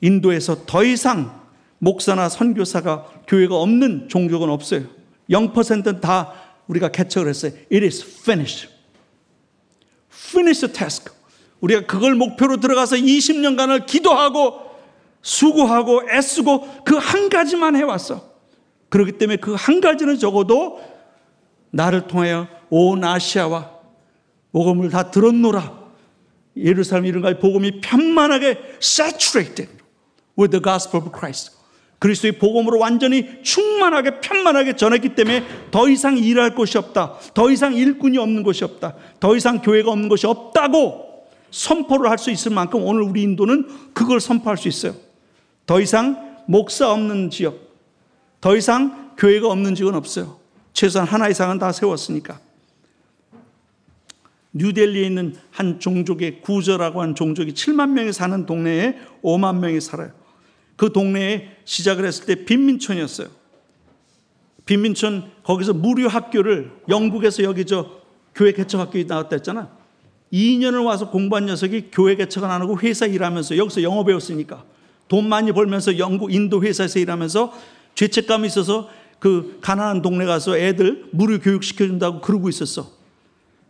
Speaker 1: 인도에서 더 이상 목사나 선교사가 교회가 없는 종족은 없어요. 0%는 다 우리가 개척을 했어요. It is finished. Finish the task. 우리가 그걸 목표로 들어가서 20년간을 기도하고 수고하고 애쓰고 그 한 가지만 해왔어. 그렇기 때문에 그 한 가지는 적어도 나를 통하여 온 아시아와 복음을 다 들었노라. 예루살렘 이런가 복음이 편만하게 saturated with the gospel of Christ. 그리스도의 복음으로 완전히 충만하게 편만하게 전했기 때문에 더 이상 일할 곳이 없다. 더 이상 일꾼이 없는 곳이 없다. 더 이상 교회가 없는 곳이 없다고 선포를 할 수 있을 만큼 오늘 우리 인도는 그걸 선포할 수 있어요. 더 이상 목사 없는 지역, 더 이상 교회가 없는 지역은 없어요. 최소한 하나 이상은 다 세웠으니까. 뉴델리에 있는 한 종족의 구저라고 한 종족이 7만 명이 사는 동네에 5만 명이 살아요. 그 동네에 시작을 했을 때 빈민촌이었어요. 빈민촌 거기서 무료 학교를 영국에서 여기 저 교회 개척 학교에 나왔다 했잖아. 2년을 와서 공부한 녀석이 교회 개척은 안 하고 회사 일하면서 여기서 영어 배웠으니까 돈 많이 벌면서 영국 인도 회사에서 일하면서 죄책감이 있어서 그 가난한 동네 가서 애들 무료 교육 시켜준다고 그러고 있었어.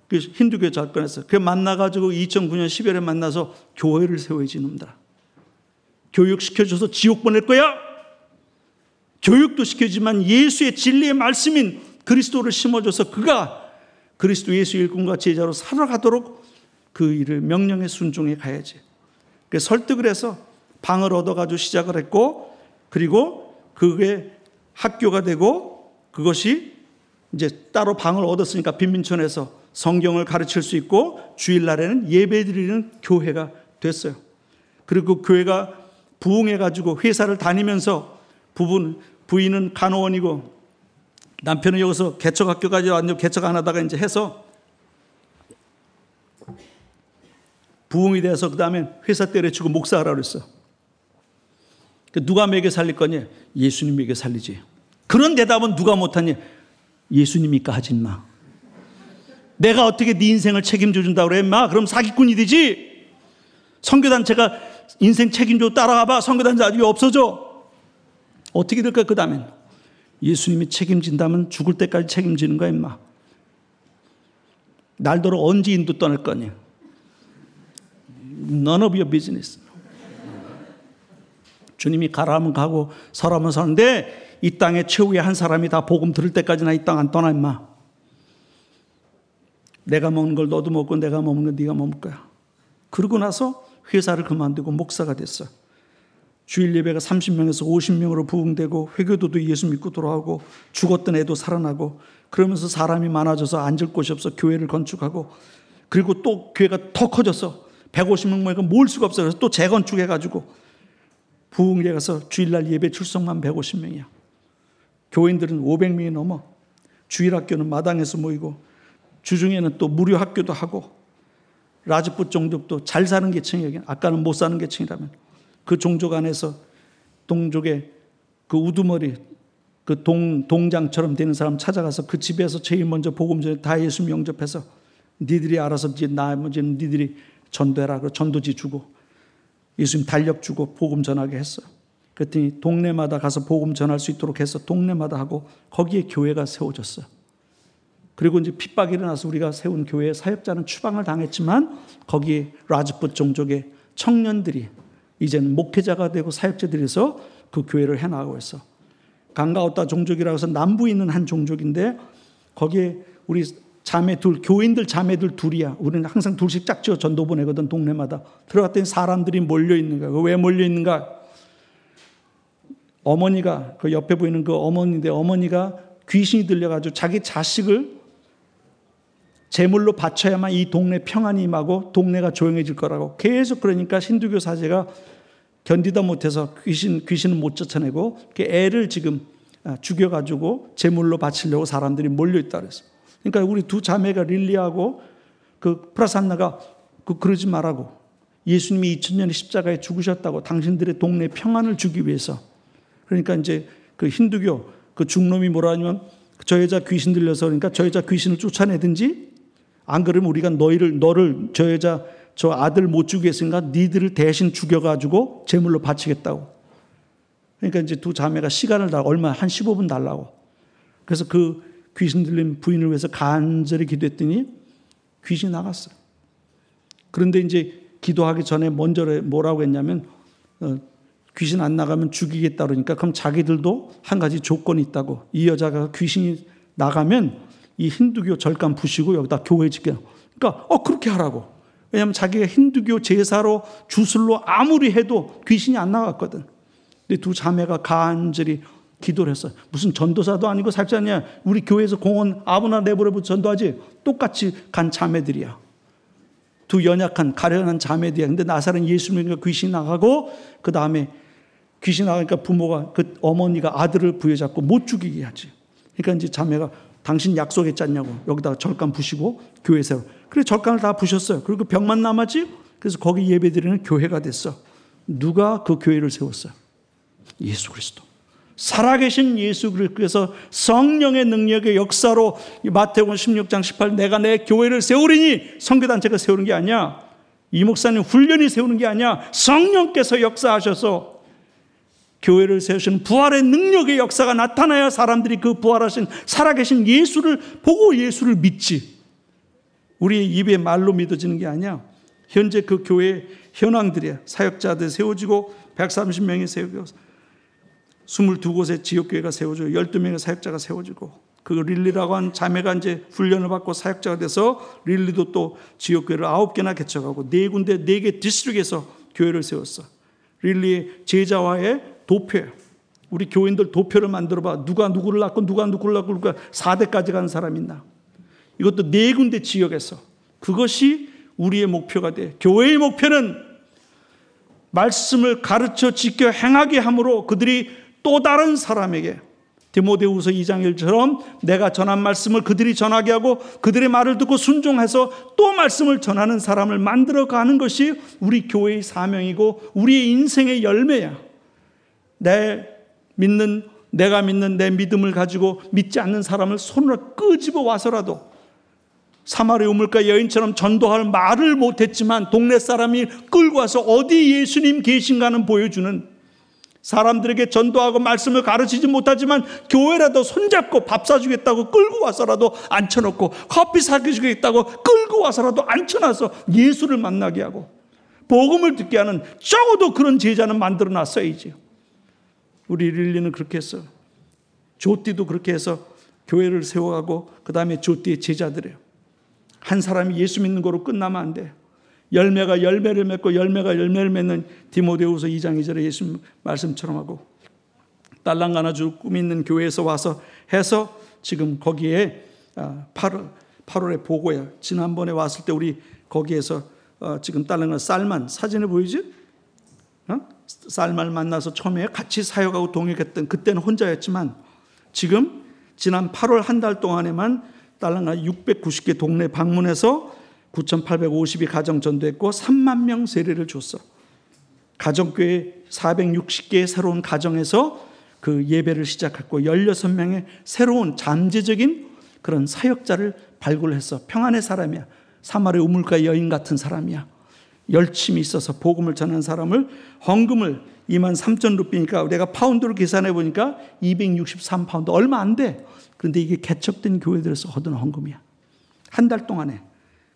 Speaker 1: 그 힌두교 접근했어. 그 만나가지고 2009년 10월에 만나서 교회를 세워야지 놈들. 교육 시켜줘서 지옥 보낼 거야. 교육도 시켜주지만 예수의 진리의 말씀인 그리스도를 심어줘서 그가 그리스도 예수 일꾼과 제자로 살아가도록 그 일을 명령에 순종해 가야지. 그 설득을 해서 방을 얻어가지고 시작을 했고 그리고 그게 학교가 되고 그것이 이제 따로 방을 얻었으니까 빈민촌에서 성경을 가르칠 수 있고 주일날에는 예배 드리는 교회가 됐어요. 그리고 그 교회가 부흥해가지고 회사를 다니면서 부분, 부인은 간호원이고 남편은 여기서 개척학교까지 완전 개척 안 하다가 이제 해서 부흥이 돼서 그 다음에 회사 때려치고 목사하라 그랬어. 그 누가 먹여 살릴 거냐? 예수님 먹여 살리지. 그런 대답은 누가 못하냐? 예수님이니까 하지 마. 내가 어떻게 네 인생을 책임져 준다고 그래, 마? 그럼 사기꾼이 되지. 선교단체가 인생 책임져 따라가 봐. 선교단체 아직 없어져. 어떻게 될까, 그 다음엔? 예수님이 책임진다면 죽을 때까지 책임지는 거야, 임마. 날더러 언제 인도 떠날 거냐? None of your business. 주님이 가라면 가고 서라면 서는데 이 땅의 최후의 한 사람이 다 복음 들을 때까지나 이 땅 안 떠나 임마. 내가 먹는 걸 너도 먹고 내가 먹는 걸 네가 먹을 거야. 그러고 나서 회사를 그만두고 목사가 됐어. 주일 예배가 30명에서 50명으로 부흥되고 회교도도 예수 믿고 돌아오고 죽었던 애도 살아나고 그러면서 사람이 많아져서 앉을 곳이 없어 교회를 건축하고 그리고 또 교회가 더 커졌어. 150명 모이가 몰 수가 없어. 그래서 또 재건축해 가지고 부흥에 가서 주일날 예배 출석만 150명이야. 교인들은 500명이 넘어. 주일 학교는 마당에서 모이고 주중에는 또 무료 학교도 하고 라즈풋 종족도 잘 사는 계층이에요. 아까는 못 사는 계층이라면 그 종족 안에서 동족의 그 우두머리 그 동, 동장처럼 되는 사람 찾아가서 그 집에서 제일 먼저 복음 전에 다 예수 영접해서 니들이 알아서 이제 나머지는 니들이 전도해라. 그 전도지 주고 예수님 달력 주고 복음 전하게 했어. 그랬더니 동네마다 가서 복음 전할 수 있도록 해서 동네마다 하고 거기에 교회가 세워졌어. 그리고 이제 핍박이 일어나서 우리가 세운 교회 사역자는 추방을 당했지만 거기에 라즈풋 종족의 청년들이 이제는 목회자가 되고 사역자들에서 그 교회를 해나가고 있어. 강가오따 종족이라고 해서 남부에 있는 한 종족인데 거기에 우리 자매 둘, 교인들 자매들 둘이야. 우리는 항상 둘씩 짝지어 전도 보내거든, 동네마다. 들어갔더니 사람들이 몰려있는 거야. 왜 몰려있는가? 어머니가, 그 옆에 보이는 그 어머니인데, 어머니가 귀신이 들려가지고 자기 자식을 제물로 바쳐야만 이 동네 평안이 임하고 동네가 조용해질 거라고 계속 그러니까 힌두교 사제가 견디다 못해서 귀신, 귀신을 못 쫓아내고 애를 지금 아, 죽여가지고 제물로 바치려고 사람들이 몰려 있다 그랬어. 그러니까 우리 두 자매가 릴리하고 그 프라산나가 그 그러지 말라고 예수님이 2000년의 십자가에 죽으셨다고 당신들의 동네 평안을 주기 위해서 그러니까 이제 그 힌두교 그 중놈이 뭐라 하냐면 저 여자 귀신 들려서 그러니까 저 여자 귀신을 쫓아내든지 안 그러면 우리가 너희를 너를 저 여자 저 아들 못 죽이겠으니까 니들을 대신 죽여가지고 제물로 바치겠다고. 그러니까 이제 두 자매가 시간을 다 얼마 한 15분 달라고. 그래서 그 귀신 들린 부인을 위해서 간절히 기도했더니 귀신이 나갔어요. 그런데 이제 기도하기 전에 먼저 뭐라고 했냐면 어, 귀신 안 나가면 죽이겠다 그러니까 그럼 자기들도 한 가지 조건이 있다고 이 여자가 귀신이 나가면 이 힌두교 절간 부시고 여기다 교회 짓게 그러니까 어 그렇게 하라고 왜냐하면 자기가 힌두교 제사로 주술로 아무리 해도 귀신이 안 나갔거든. 근데 두 자매가 간절히 기도를 했어요. 무슨 전도사도 아니고 살자냐. 우리 교회에서 공원 아무나 내버려부 전도하지. 똑같이 간 자매들이야. 두 연약한 가련한 자매들이야. 근데 나사는 예수 믿으니까 귀신 나가고 그 다음에 귀신 나가니까 부모가 그 어머니가 아들을 부여잡고 못 죽이게 하지. 그러니까 이제 자매가 당신 약속했지 않냐고 여기다가 절간 부시고 교회에서 그래 절간을 다 부셨어요. 그리고 벽만 남았지. 그래서 거기 예배 드리는 교회가 됐어. 누가 그 교회를 세웠어요? 예수 그리스도. 살아계신 예수 그리스도께서 성령의 능력의 역사로 마태복음 16장 18 내가 내 교회를 세우리니 성교단체가 세우는 게 아니야. 이 목사님 훈련이 세우는 게 아니야. 성령께서 역사하셔서 교회를 세우시는 부활의 능력의 역사가 나타나야 사람들이 그 부활하신 살아계신 예수를 보고 예수를 믿지. 우리의 입에 말로 믿어지는 게 아니야. 현재 그 교회 현황들이야. 사역자들 세워지고 130명이 세우고 22곳의 지역교회가 세워지고 12명의 사역자가 세워지고 그 릴리라고 한 자매가 이제 훈련을 받고 사역자가 돼서 릴리도 또 지역교회를 9개나 개척하고 네 군데 네 개 district에서 교회를 세웠어. 릴리의 제자화의 도표예요. 우리 교인들 도표를 만들어 봐. 누가 누구를 낳고 누가 누구를 낳고 누가 4대까지 가는 사람 있나. 이것도 네 군데 지역에서 그것이 우리의 목표가 돼. 교회의 목표는 말씀을 가르쳐 지켜 행하게 함으로 그들이 또 다른 사람에게 디모데후서 2장 1처럼 내가 전한 말씀을 그들이 전하게 하고 그들의 말을 듣고 순종해서 또 말씀을 전하는 사람을 만들어 가는 것이 우리 교회의 사명이고 우리의 인생의 열매야. 내 믿는 내가 믿는 내 믿음을 가지고 믿지 않는 사람을 손으로 끄집어 와서라도 사마리 우물가 여인처럼 전도할 말을 못했지만 동네 사람이 끌고 와서 어디 예수님 계신가는 보여주는 사람들에게 전도하고 말씀을 가르치지 못하지만 교회라도 손잡고 밥 사주겠다고 끌고 와서라도 앉혀놓고 커피 사주겠다고 끌고 와서라도 앉혀놔서 예수를 만나게 하고 복음을 듣게 하는 적어도 그런 제자는 만들어 놨어야지. 우리 릴리는 그렇게 했어. 조띠도 그렇게 해서 교회를 세워가고 그 다음에 조띠의 제자들이에요. 한 사람이 예수 믿는 거로 끝나면 안 돼. 열매가 열매를 맺고 열매가 열매를 맺는 디모데후서 2장 2절에 예수 말씀처럼 하고 딸랑 하나 주꿈 있는 교회에서 와서 해서 지금 거기에 8월, 아, 8월에 보고야. 지난번에 왔을 때 우리 거기에서 어, 지금 딸랑은 쌀만 사진을 보이지? 어? 쌀만 만나서 처음에 같이 사역하고 동역했던 그때는 혼자였지만 지금 지난 8월 한 달 동안에만 딸랑가 690개 동네 방문해서 9,850이 가정 전도했고 3만 명 세례를 줬어. 가정교회 460개의 새로운 가정에서 그 예배를 시작했고 16명의 새로운 잠재적인 그런 사역자를 발굴해서 평안의 사람이야. 사마리 우물가 여인 같은 사람이야. 열심히 있어서 복음을 전한 사람을 헌금을 2만 3천 루피니까 내가 파운드로 계산해 보니까 263파운드 얼마 안 돼. 그런데 이게 개척된 교회들에서 얻은 헌금이야. 한 달 동안에.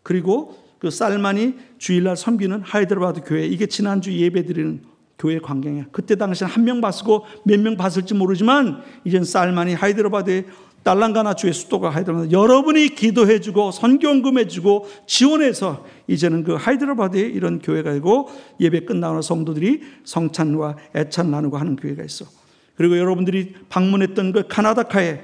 Speaker 1: 그리고 그 살만이 주일날 섬기는 하이드라바드 교회 이게 지난주 예배 드리는 교회 광경이야. 그때 당시는 한 명 봤고 몇 명 봤을지 모르지만 이젠 살만이 하이드라바드의 텔랑가나 주의 수도가 하이드라바드 여러분이 기도해주고 선교금 해주고 지원해서 이제는 그 하이드라바드에 이런 교회가 있고 예배 끝나고 성도들이 성찬과 애찬 나누고 하는 교회가 있어. 그리고 여러분들이 방문했던 그 카나다카에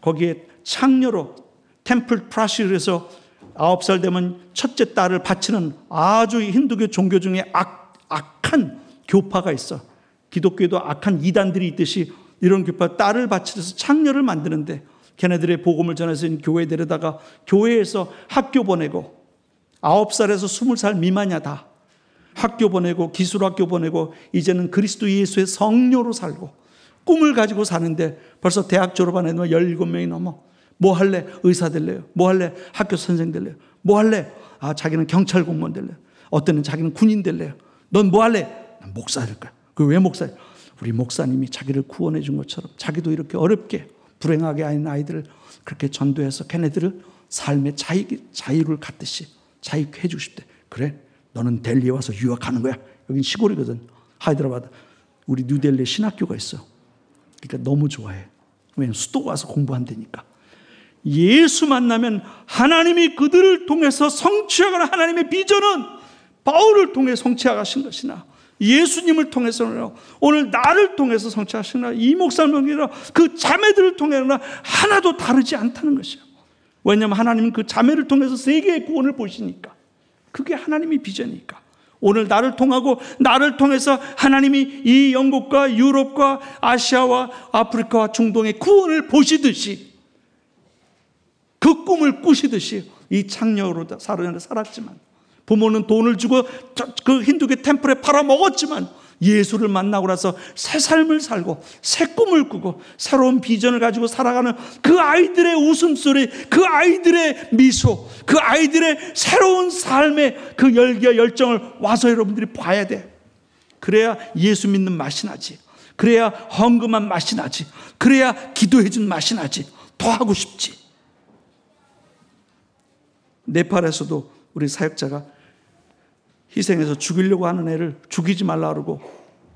Speaker 1: 거기에 창녀로 템플 프라시르에서 아홉 살 되면 첫째 딸을 바치는 아주 힌두교 종교 중에 악, 악한 교파가 있어. 기독교에도 악한 이단들이 있듯이 이런 교파 딸을 바치려서 창녀를 만드는데 걔네들의 복음을 전해서 교회에 데려다가 교회에서 학교 보내고 아홉 살에서 스물 살 미만이야 다. 학교 보내고 기술학교 보내고 이제는 그리스도 예수의 성녀로 살고 꿈을 가지고 사는데 벌써 대학 졸업한 애들 17명이 넘어. 뭐 할래? 의사 될래요. 뭐 할래? 학교 선생 될래요. 뭐 할래? 아, 자기는 경찰 공무원 될래요. 어떤 애 자기는 군인 될래요. 넌 뭐 할래? 난 목사 될 거야. 그 왜 목사야? 우리 목사님이 자기를 구원해 준 것처럼 자기도 이렇게 어렵게 불행하게 아닌 아이들을 그렇게 전도해서 걔네들을 삶의 자유, 자유를 갖듯이 자유케 해주고 싶대. 그래? 너는 델리에 와서 유학하는 거야. 여긴 시골이거든. 하이드라바드. 우리 뉴델리에 신학교가 있어. 그러니까 너무 좋아해. 왜냐면 수도 가서 공부한다니까. 예수 만나면 하나님이 그들을 통해서 성취하거나 하나님의 비전은 바울을 통해 성취하신 것이나 예수님을 통해서나 오늘 나를 통해서 성취하시나 이 목사님이나 그 자매들을 통해서나 하나도 다르지 않다는 것이에요. 왜냐하면 하나님은 그 자매를 통해서 세계의 구원을 보시니까 그게 하나님의 비전이니까. 오늘 나를 통하고 나를 통해서 하나님이 이 영국과 유럽과 아시아와 아프리카와 중동의 구원을 보시듯이 그 꿈을 꾸시듯이 이 창녀로 살았지만 부모는 돈을 주고 그 힌두교 템플에 팔아먹었지만 예수를 만나고 나서 새 삶을 살고 새 꿈을 꾸고 새로운 비전을 가지고 살아가는 그 아이들의 웃음소리, 그 아이들의 미소, 그 아이들의 새로운 삶의 그 열기와 열정을 와서 여러분들이 봐야 돼. 그래야 예수 믿는 맛이 나지. 그래야 헌금한 맛이 나지. 그래야 기도해준 맛이 나지. 더 하고 싶지. 네팔에서도 우리 사역자가 희생해서 죽이려고 하는 애를 죽이지 말라 그러고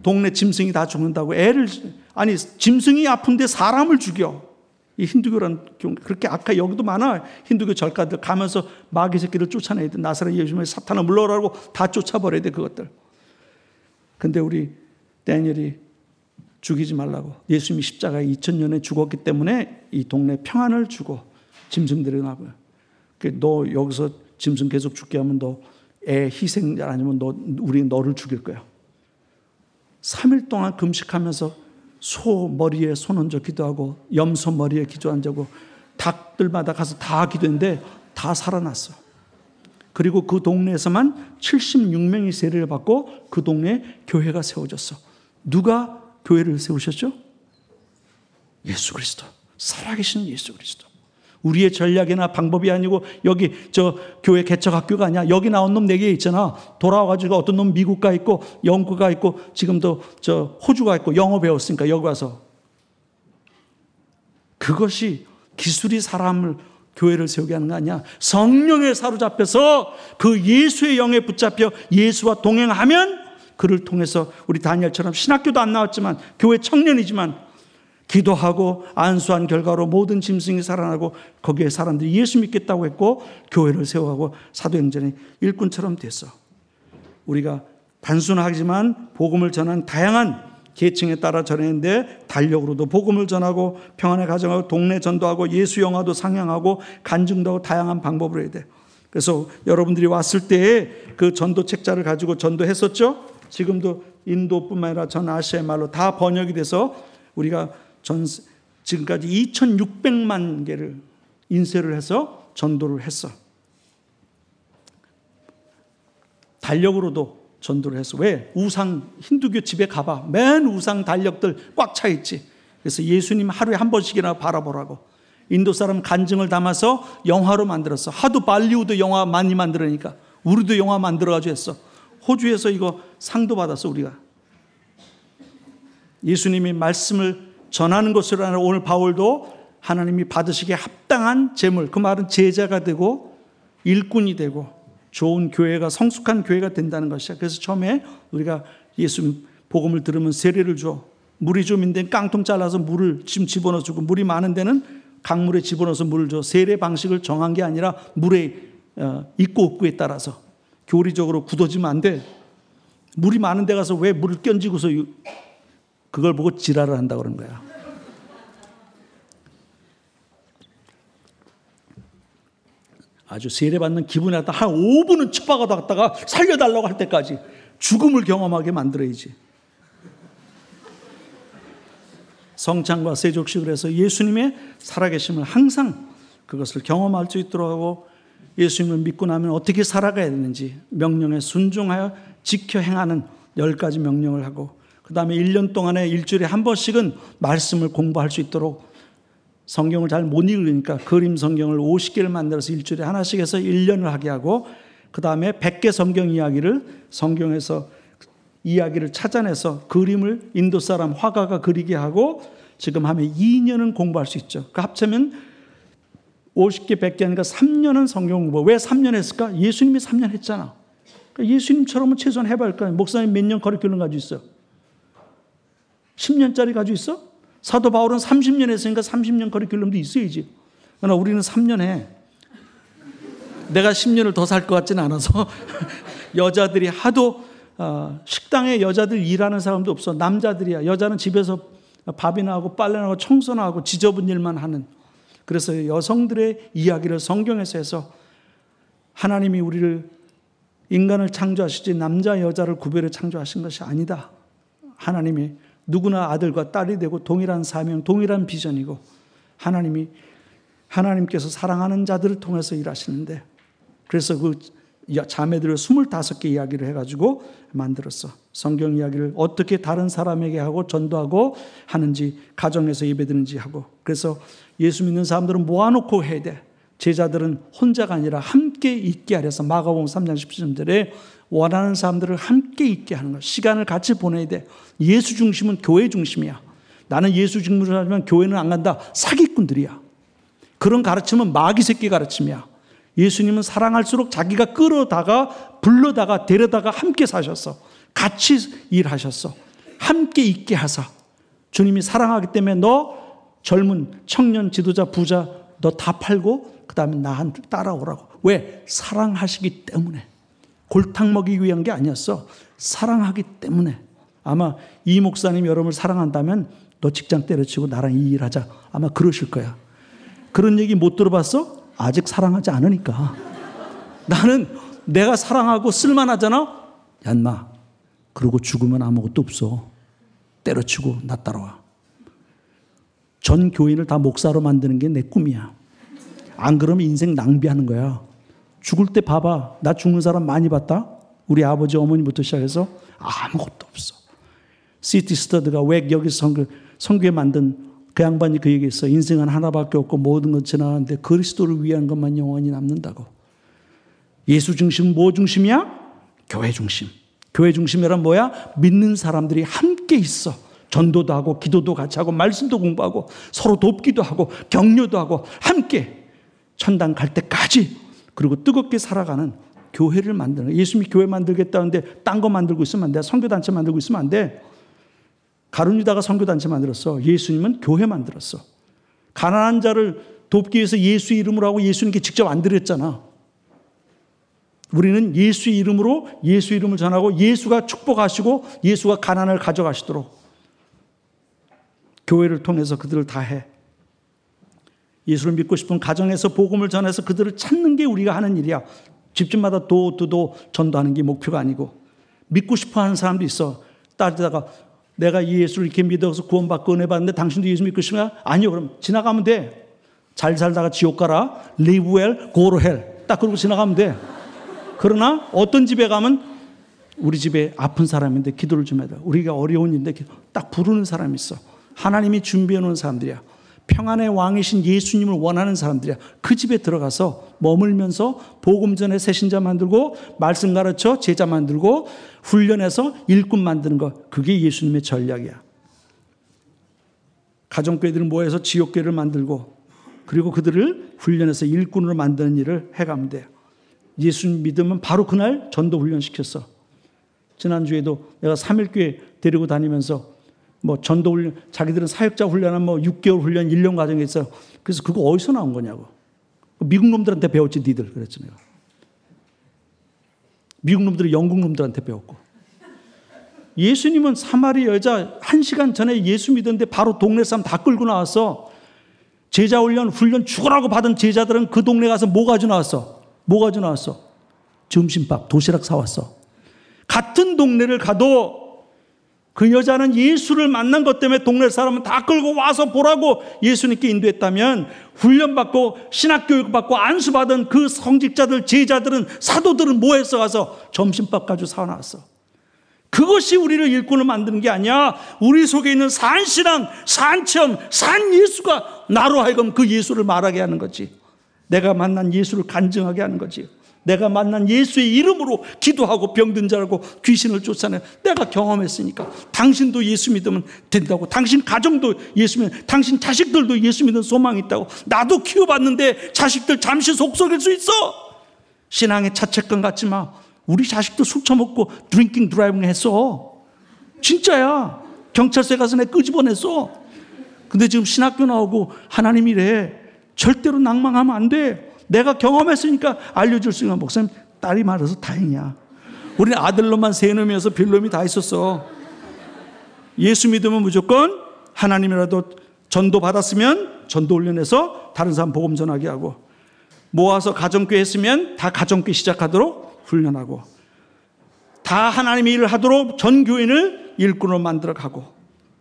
Speaker 1: 동네 짐승이 다 죽는다고 애를 아니 짐승이 아픈데 사람을 죽여. 이 힌두교란 그렇게 악하 여기도 많아. 힌두교 절가들 가면서 마귀 새끼를 쫓아내야 돼. 나사렛 예수님의 사탄을 물러라고 다 쫓아버려야 돼 그것들. 근데 우리 다니엘이 죽이지 말라고 예수님이 십자가에 2000년에 죽었기 때문에 이 동네 평안을 주고 짐승들이 나고요. 그너 여기서 짐승 계속 죽게 하면 너 애 희생 아니면 너 우리 너를 죽일 거야. 3일 동안 금식하면서 소 머리에 손 얹어 기도하고 염소 머리에 기도 앉고 닭들마다 가서 다 기도했는데 다 살아났어. 그리고 그 동네에서만 76명이 세례를 받고 그 동네에 교회가 세워졌어. 누가 교회를 세우셨죠? 예수 그리스도. 살아계신 예수 그리스도. 우리의 전략이나 방법이 아니고 여기 저 교회 개척 학교가 아니야. 여기 나온 놈 네개 있잖아. 돌아와가지고 어떤 놈 미국 가 있고 영국 가 있고 지금도 저 호주 가 있고 영어 배웠으니까 여기 와서 그것이 기술이 사람을 교회를 세우게 하는 거 아니야. 성령에 사로잡혀서 그 예수의 영에 붙잡혀 예수와 동행하면 그를 통해서 우리 다니엘처럼 신학교도 안 나왔지만 교회 청년이지만 기도하고 안수한 결과로 모든 짐승이 살아나고 거기에 사람들이 예수 믿겠다고 했고 교회를 세워가고 사도행전의 일꾼처럼 됐어. 우리가 단순하지만 복음을 전한 다양한 계층에 따라 전했는데 달력으로도 복음을 전하고 평안의 가정하고 동네 전도하고 예수 영화도 상영하고 간증도 하고 다양한 방법으로 해야 돼. 그래서 여러분들이 왔을 때에 그 전도 책자를 가지고 전도했었죠. 지금도 인도뿐만 아니라 전 아시아의 말로 다 번역이 돼서 우리가 전 지금까지 2,600만 개를 인쇄를 해서 전도를 했어. 달력으로도 전도를 했어. 왜? 우상 힌두교 집에 가봐. 맨 우상 달력들 꽉 차 있지. 그래서 예수님 하루에 한 번씩이나 바라보라고. 인도 사람 간증을 담아서 영화로 만들었어. 하도 발리우드 영화 많이 만들으니까 우리도 영화 만들어가지고 했어. 호주에서 이거 상도 받았어 우리가. 예수님이 말씀을 전하는 것으로 하는 오늘 바울도 하나님이 받으시기에 합당한 재물, 그 말은 제자가 되고 일꾼이 되고 좋은 교회가 성숙한 교회가 된다는 것이야. 그래서 처음에 우리가 예수 복음을 들으면 세례를 줘. 물이 좀 있는데 깡통 잘라서 물을 지금 집어넣어 주고 물이 많은 데는 강물에 집어넣어서 물을 줘. 세례 방식을 정한 게 아니라 물에 어, 있고 없고에 따라서 교리적으로 굳어지면 안 돼. 물이 많은 데 가서 왜 물을 껴지고서 그걸 보고 지랄을 한다 그런 거야. 아주 세례받는 기분이 났다. 한 5분은 쳐박아다가 살려달라고 할 때까지 죽음을 경험하게 만들어야지. 성찬과 세족식을 해서 예수님의 살아계심을 항상 그것을 경험할 수 있도록 하고 예수님을 믿고 나면 어떻게 살아가야 되는지 명령에 순종하여 지켜 행하는 열 가지 명령을 하고 그 다음에 1년 동안에 일주일에 한 번씩은 말씀을 공부할 수 있도록 성경을 잘 못 읽으니까 그림 성경을 50개를 만들어서 일주일에 하나씩 해서 1년을 하게 하고 그 다음에 100개 성경 이야기를 성경에서 이야기를 찾아내서 그림을 인도 사람 화가가 그리게 하고 지금 하면 2년은 공부할 수 있죠. 그 합치면 50개, 100개 하니까 3년은 성경 공부. 왜 3년 했을까? 예수님이 3년 했잖아. 그러니까 예수님처럼은 최소한 해봐야 할거 목사님 몇 년 커리큘럼 가지고 있어? 10년짜리 가지고 있어? 사도 바울은 30년 했으니까 30년 커리큘럼도 있어야지. 그러나 우리는 3년 해. 내가 10년을 더 살 것 같지는 않아서 여자들이 하도 어, 식당에 여자들 일하는 사람도 없어. 남자들이야. 여자는 집에서 밥이나 하고 빨래나 하고 청소나 하고 지저분 일만 하는. 그래서 여성들의 이야기를 성경에서 해서 하나님이 우리를 인간을 창조하시지 남자 여자를 구별해 창조하신 것이 아니다. 하나님이 누구나 아들과 딸이 되고 동일한 사명, 동일한 비전이고 하나님이 하나님께서 사랑하는 자들을 통해서 일하시는데 그래서 그 자매들을 25개 이야기를 해가지고 만들었어. 성경 이야기를 어떻게 다른 사람에게 하고 전도하고 하는지, 가정에서 예배드는지 하고. 그래서 예수 믿는 사람들은 모아놓고 해야 돼. 제자들은 혼자가 아니라 함께 있게 하려서 마가복음 3장 17절에 원하는 사람들을 함께 있게 하는 것. 시간을 같이 보내야 돼. 예수 중심은 교회 중심이야. 나는 예수 중심으로 하지만 교회는 안 간다. 사기꾼들이야. 그런 가르침은 마귀 새끼 가르침이야. 예수님은 사랑할수록 자기가 끌어다가 불러다가 데려다가 함께 사셨어. 같이 일하셨어. 함께 있게 하사. 주님이 사랑하기 때문에 너 젊은 청년 지도자 부자 너 다 팔고 그다음에 나한테 따라오라고. 왜? 사랑하시기 때문에. 골탕 먹이기 위한 게 아니었어. 사랑하기 때문에. 아마 이 목사님 여러분을 사랑한다면 너 직장 때려치고 나랑 이 일하자. 아마 그러실 거야. 그런 얘기 못 들어봤어? 아직 사랑하지 않으니까. 나는 내가 사랑하고 쓸만하잖아? 얀마. 그러고 죽으면 아무것도 없어. 때려치고 나 따라와. 전 교인을 다 목사로 만드는 게 내 꿈이야. 안 그러면 인생 낭비하는 거야. 죽을 때 봐봐. 나 죽는 사람 많이 봤다? 우리 아버지, 어머니부터 시작해서 아무것도 없어. 시티 스터드가 왜 여기 성교, 성교에 만든 그 양반이 그 얘기했어. 인생은 하나밖에 없고 모든 것 지나가는데 그리스도를 위한 것만 영원히 남는다고. 예수 중심 뭐 중심이야? 교회 중심. 교회 중심이란 뭐야? 믿는 사람들이 함께 있어. 전도도 하고 기도도 같이 하고 말씀도 공부하고 서로 돕기도 하고 격려도 하고 함께 천당 갈 때까지 그리고 뜨겁게 살아가는 교회를 만드는 예수님이 교회 만들겠다는데 딴 거 만들고 있으면 안 돼. 선교단체 만들고 있으면 안 돼. 가룟유다가 선교단체 만들었어. 예수님은 교회 만들었어. 가난한 자를 돕기 위해서 예수 이름으로 하고 예수님께 직접 안 드렸잖아. 우리는 예수 이름으로 예수 이름을 전하고 예수가 축복하시고 예수가 가난을 가져가시도록 교회를 통해서 그들을 다 해. 예수를 믿고 싶은 가정에서 복음을 전해서 그들을 찾는 게 우리가 하는 일이야. 집집마다 도도도 전도하는 게 목표가 아니고 믿고 싶어 하는 사람도 있어. 따르다가 내가 이 예수를 이렇게 믿어서 구원받고 은혜 받는데 당신도 예수 믿고 싶으면 아니요. 그럼 지나가면 돼. 잘 살다가 지옥 가라. live well, go to hell. 딱 그러고 지나가면 돼. 그러나 어떤 집에 가면 우리 집에 아픈 사람인데 기도를 좀 돼. 우리가 어려운 일인데 딱 부르는 사람이 있어. 하나님이 준비해 놓은 사람들이야. 평안의 왕이신 예수님을 원하는 사람들이야. 그 집에 들어가서 머물면서 복음 전에 새신자 만들고 말씀 가르쳐 제자 만들고 훈련해서 일꾼 만드는 것. 그게 예수님의 전략이야. 가정교회들을 모여서 지역교회를 만들고 그리고 그들을 훈련해서 일꾼으로 만드는 일을 해가면 돼. 예수님 믿으면 바로 그날 전도 훈련시켰어. 지난주에도 내가 3일교회 데리고 다니면서 뭐 전도 훈련, 자기들은 사역자 훈련한 뭐 6개월 훈련, 1년 과정에 있어요. 그래서 그거 어디서 나온 거냐고. 미국 놈들한테 배웠지, 니들. 그랬지, 내가. 미국 놈들이 영국 놈들한테 배웠고. 예수님은 사마리 여자 한 시간 전에 예수 믿었는데 바로 동네 사람 다 끌고 나왔어. 제자 훈련, 훈련 죽으라고 받은 제자들은 그 동네 가서 뭐 가지고 나왔어? 뭐 가지고 나왔어? 점심밥, 도시락 사왔어. 같은 동네를 가도 그 여자는 예수를 만난 것 때문에 동네 사람은 다 끌고 와서 보라고 예수님께 인도했다면 훈련받고 신학교육 받고 안수받은 그 성직자들, 제자들은 사도들은 뭐 해서 가서 점심밥 가지고 사와놨어. 그것이 우리를 일꾼을 만드는 게 아니야. 우리 속에 있는 산신앙, 산체험, 산 예수가 나로 하여금 그 예수를 말하게 하는 거지. 내가 만난 예수를 간증하게 하는 거지. 내가 만난 예수의 이름으로 기도하고 병든 자라고 귀신을 쫓아내. 내가 경험했으니까. 당신도 예수 믿으면 된다고. 당신 가정도 예수 믿으면, 당신 자식들도 예수 믿는 소망이 있다고. 나도 키워봤는데 자식들 잠시 속썩일 수 있어. 신앙의 자책감 갖지 마. 우리 자식도 술 처먹고 drinking driving 했어. 진짜야. 경찰서에 가서 내 끄집어냈어. 근데 지금 신학교 나오고 하나님이래. 절대로 낙망하면 안 돼. 내가 경험했으니까 알려줄 수 있는 목사님 딸이 많아서 다행이야. 우리는 아들로만 세 놈이어서 별놈이 다 있었어. 예수 믿으면 무조건 하나님이라도 전도 받았으면 전도 훈련해서 다른 사람 복음 전하게 하고 모아서 가정교회 했으면 다 가정교회 시작하도록 훈련하고 다 하나님의 일을 하도록 전 교인을 일꾼으로 만들어 가고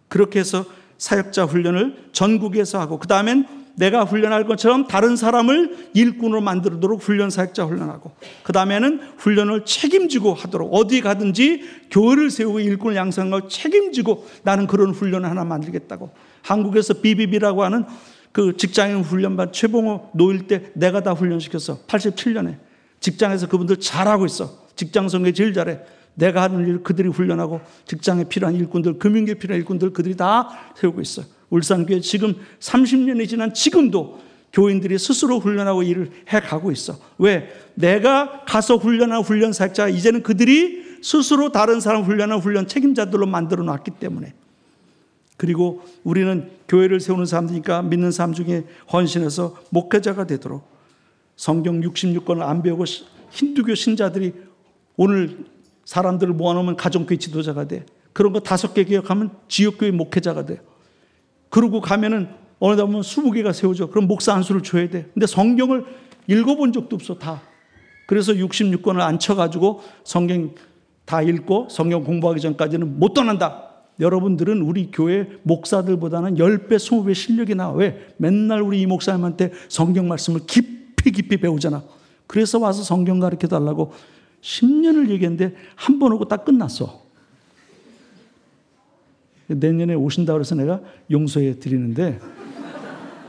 Speaker 1: 그렇게 해서 사역자 훈련을 전국에서 하고 그 다음엔 내가 훈련할 것처럼 다른 사람을 일꾼으로 만들도록 훈련 사역자 훈련하고 그 다음에는 훈련을 책임지고 하도록 어디 가든지 교회를 세우고 일꾼을 양성하고 책임지고 나는 그런 훈련을 하나 만들겠다고. 한국에서 BBB라고 하는 그 직장인 훈련반 최봉호 노일 때 내가 다 훈련시켰어 87년에 직장에서 그분들 잘하고 있어. 직장 성에 제일 잘해. 내가 하는 일 그들이 훈련하고 직장에 필요한 일꾼들 금융계 필요한 일꾼들 그들이 다 세우고 있어 울산교회 지금 30년이 지난 지금도 교인들이 스스로 훈련하고 일을 해 가고 있어. 왜? 내가 가서 훈련한 훈련 사역자 이제는 그들이 스스로 다른 사람 훈련한 훈련 책임자들로 만들어 놨기 때문에. 그리고 우리는 교회를 세우는 사람들이니까 믿는 사람 중에 헌신해서 목회자가 되도록 성경 66권을 안 배우고 힌두교 신자들이 오늘 사람들을 모아놓으면 가정교회 지도자가 돼. 그런 거 다섯 개 기억하면 지역교회 목회자가 돼. 그러고 가면은 어느 날 보면 20개가 세워져. 그럼 목사 한 수를 줘야 돼. 근데 성경을 읽어본 적도 없어, 다. 그래서 66권을 안 쳐가지고 성경 다 읽고 성경 공부하기 전까지는 못 떠난다. 여러분들은 우리 교회 목사들보다는 10배, 20배 실력이 나. 왜? 맨날 우리 이 목사님한테 성경 말씀을 깊이 깊이 배우잖아. 그래서 와서 성경 가르쳐 달라고 10년을 얘기했는데 한 번 오고 딱 끝났어. 내년에 오신다 그래서 내가 용서해 드리는데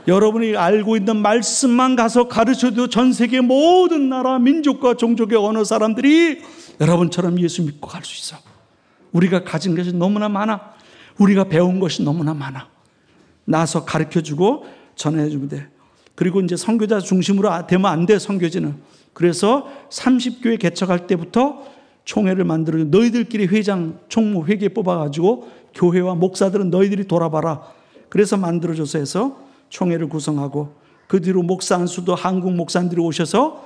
Speaker 1: 여러분이 알고 있는 말씀만 가서 가르쳐도 전 세계 모든 나라 민족과 종족의 어느 사람들이 여러분처럼 예수 믿고 갈 수 있어. 우리가 가진 것이 너무나 많아. 우리가 배운 것이 너무나 많아. 나서 가르쳐 주고 전해 주면 돼. 그리고 이제 선교자 중심으로 아, 되면 안 돼, 선교지는. 그래서 30교회 개척할 때부터 총회를 만들어 너희들끼리 회장, 총무, 회계 뽑아 가지고 교회와 목사들은 너희들이 돌아봐라. 그래서 만들어줘서 해서 총회를 구성하고 그 뒤로 목사 안수도 한국 목사님들이 오셔서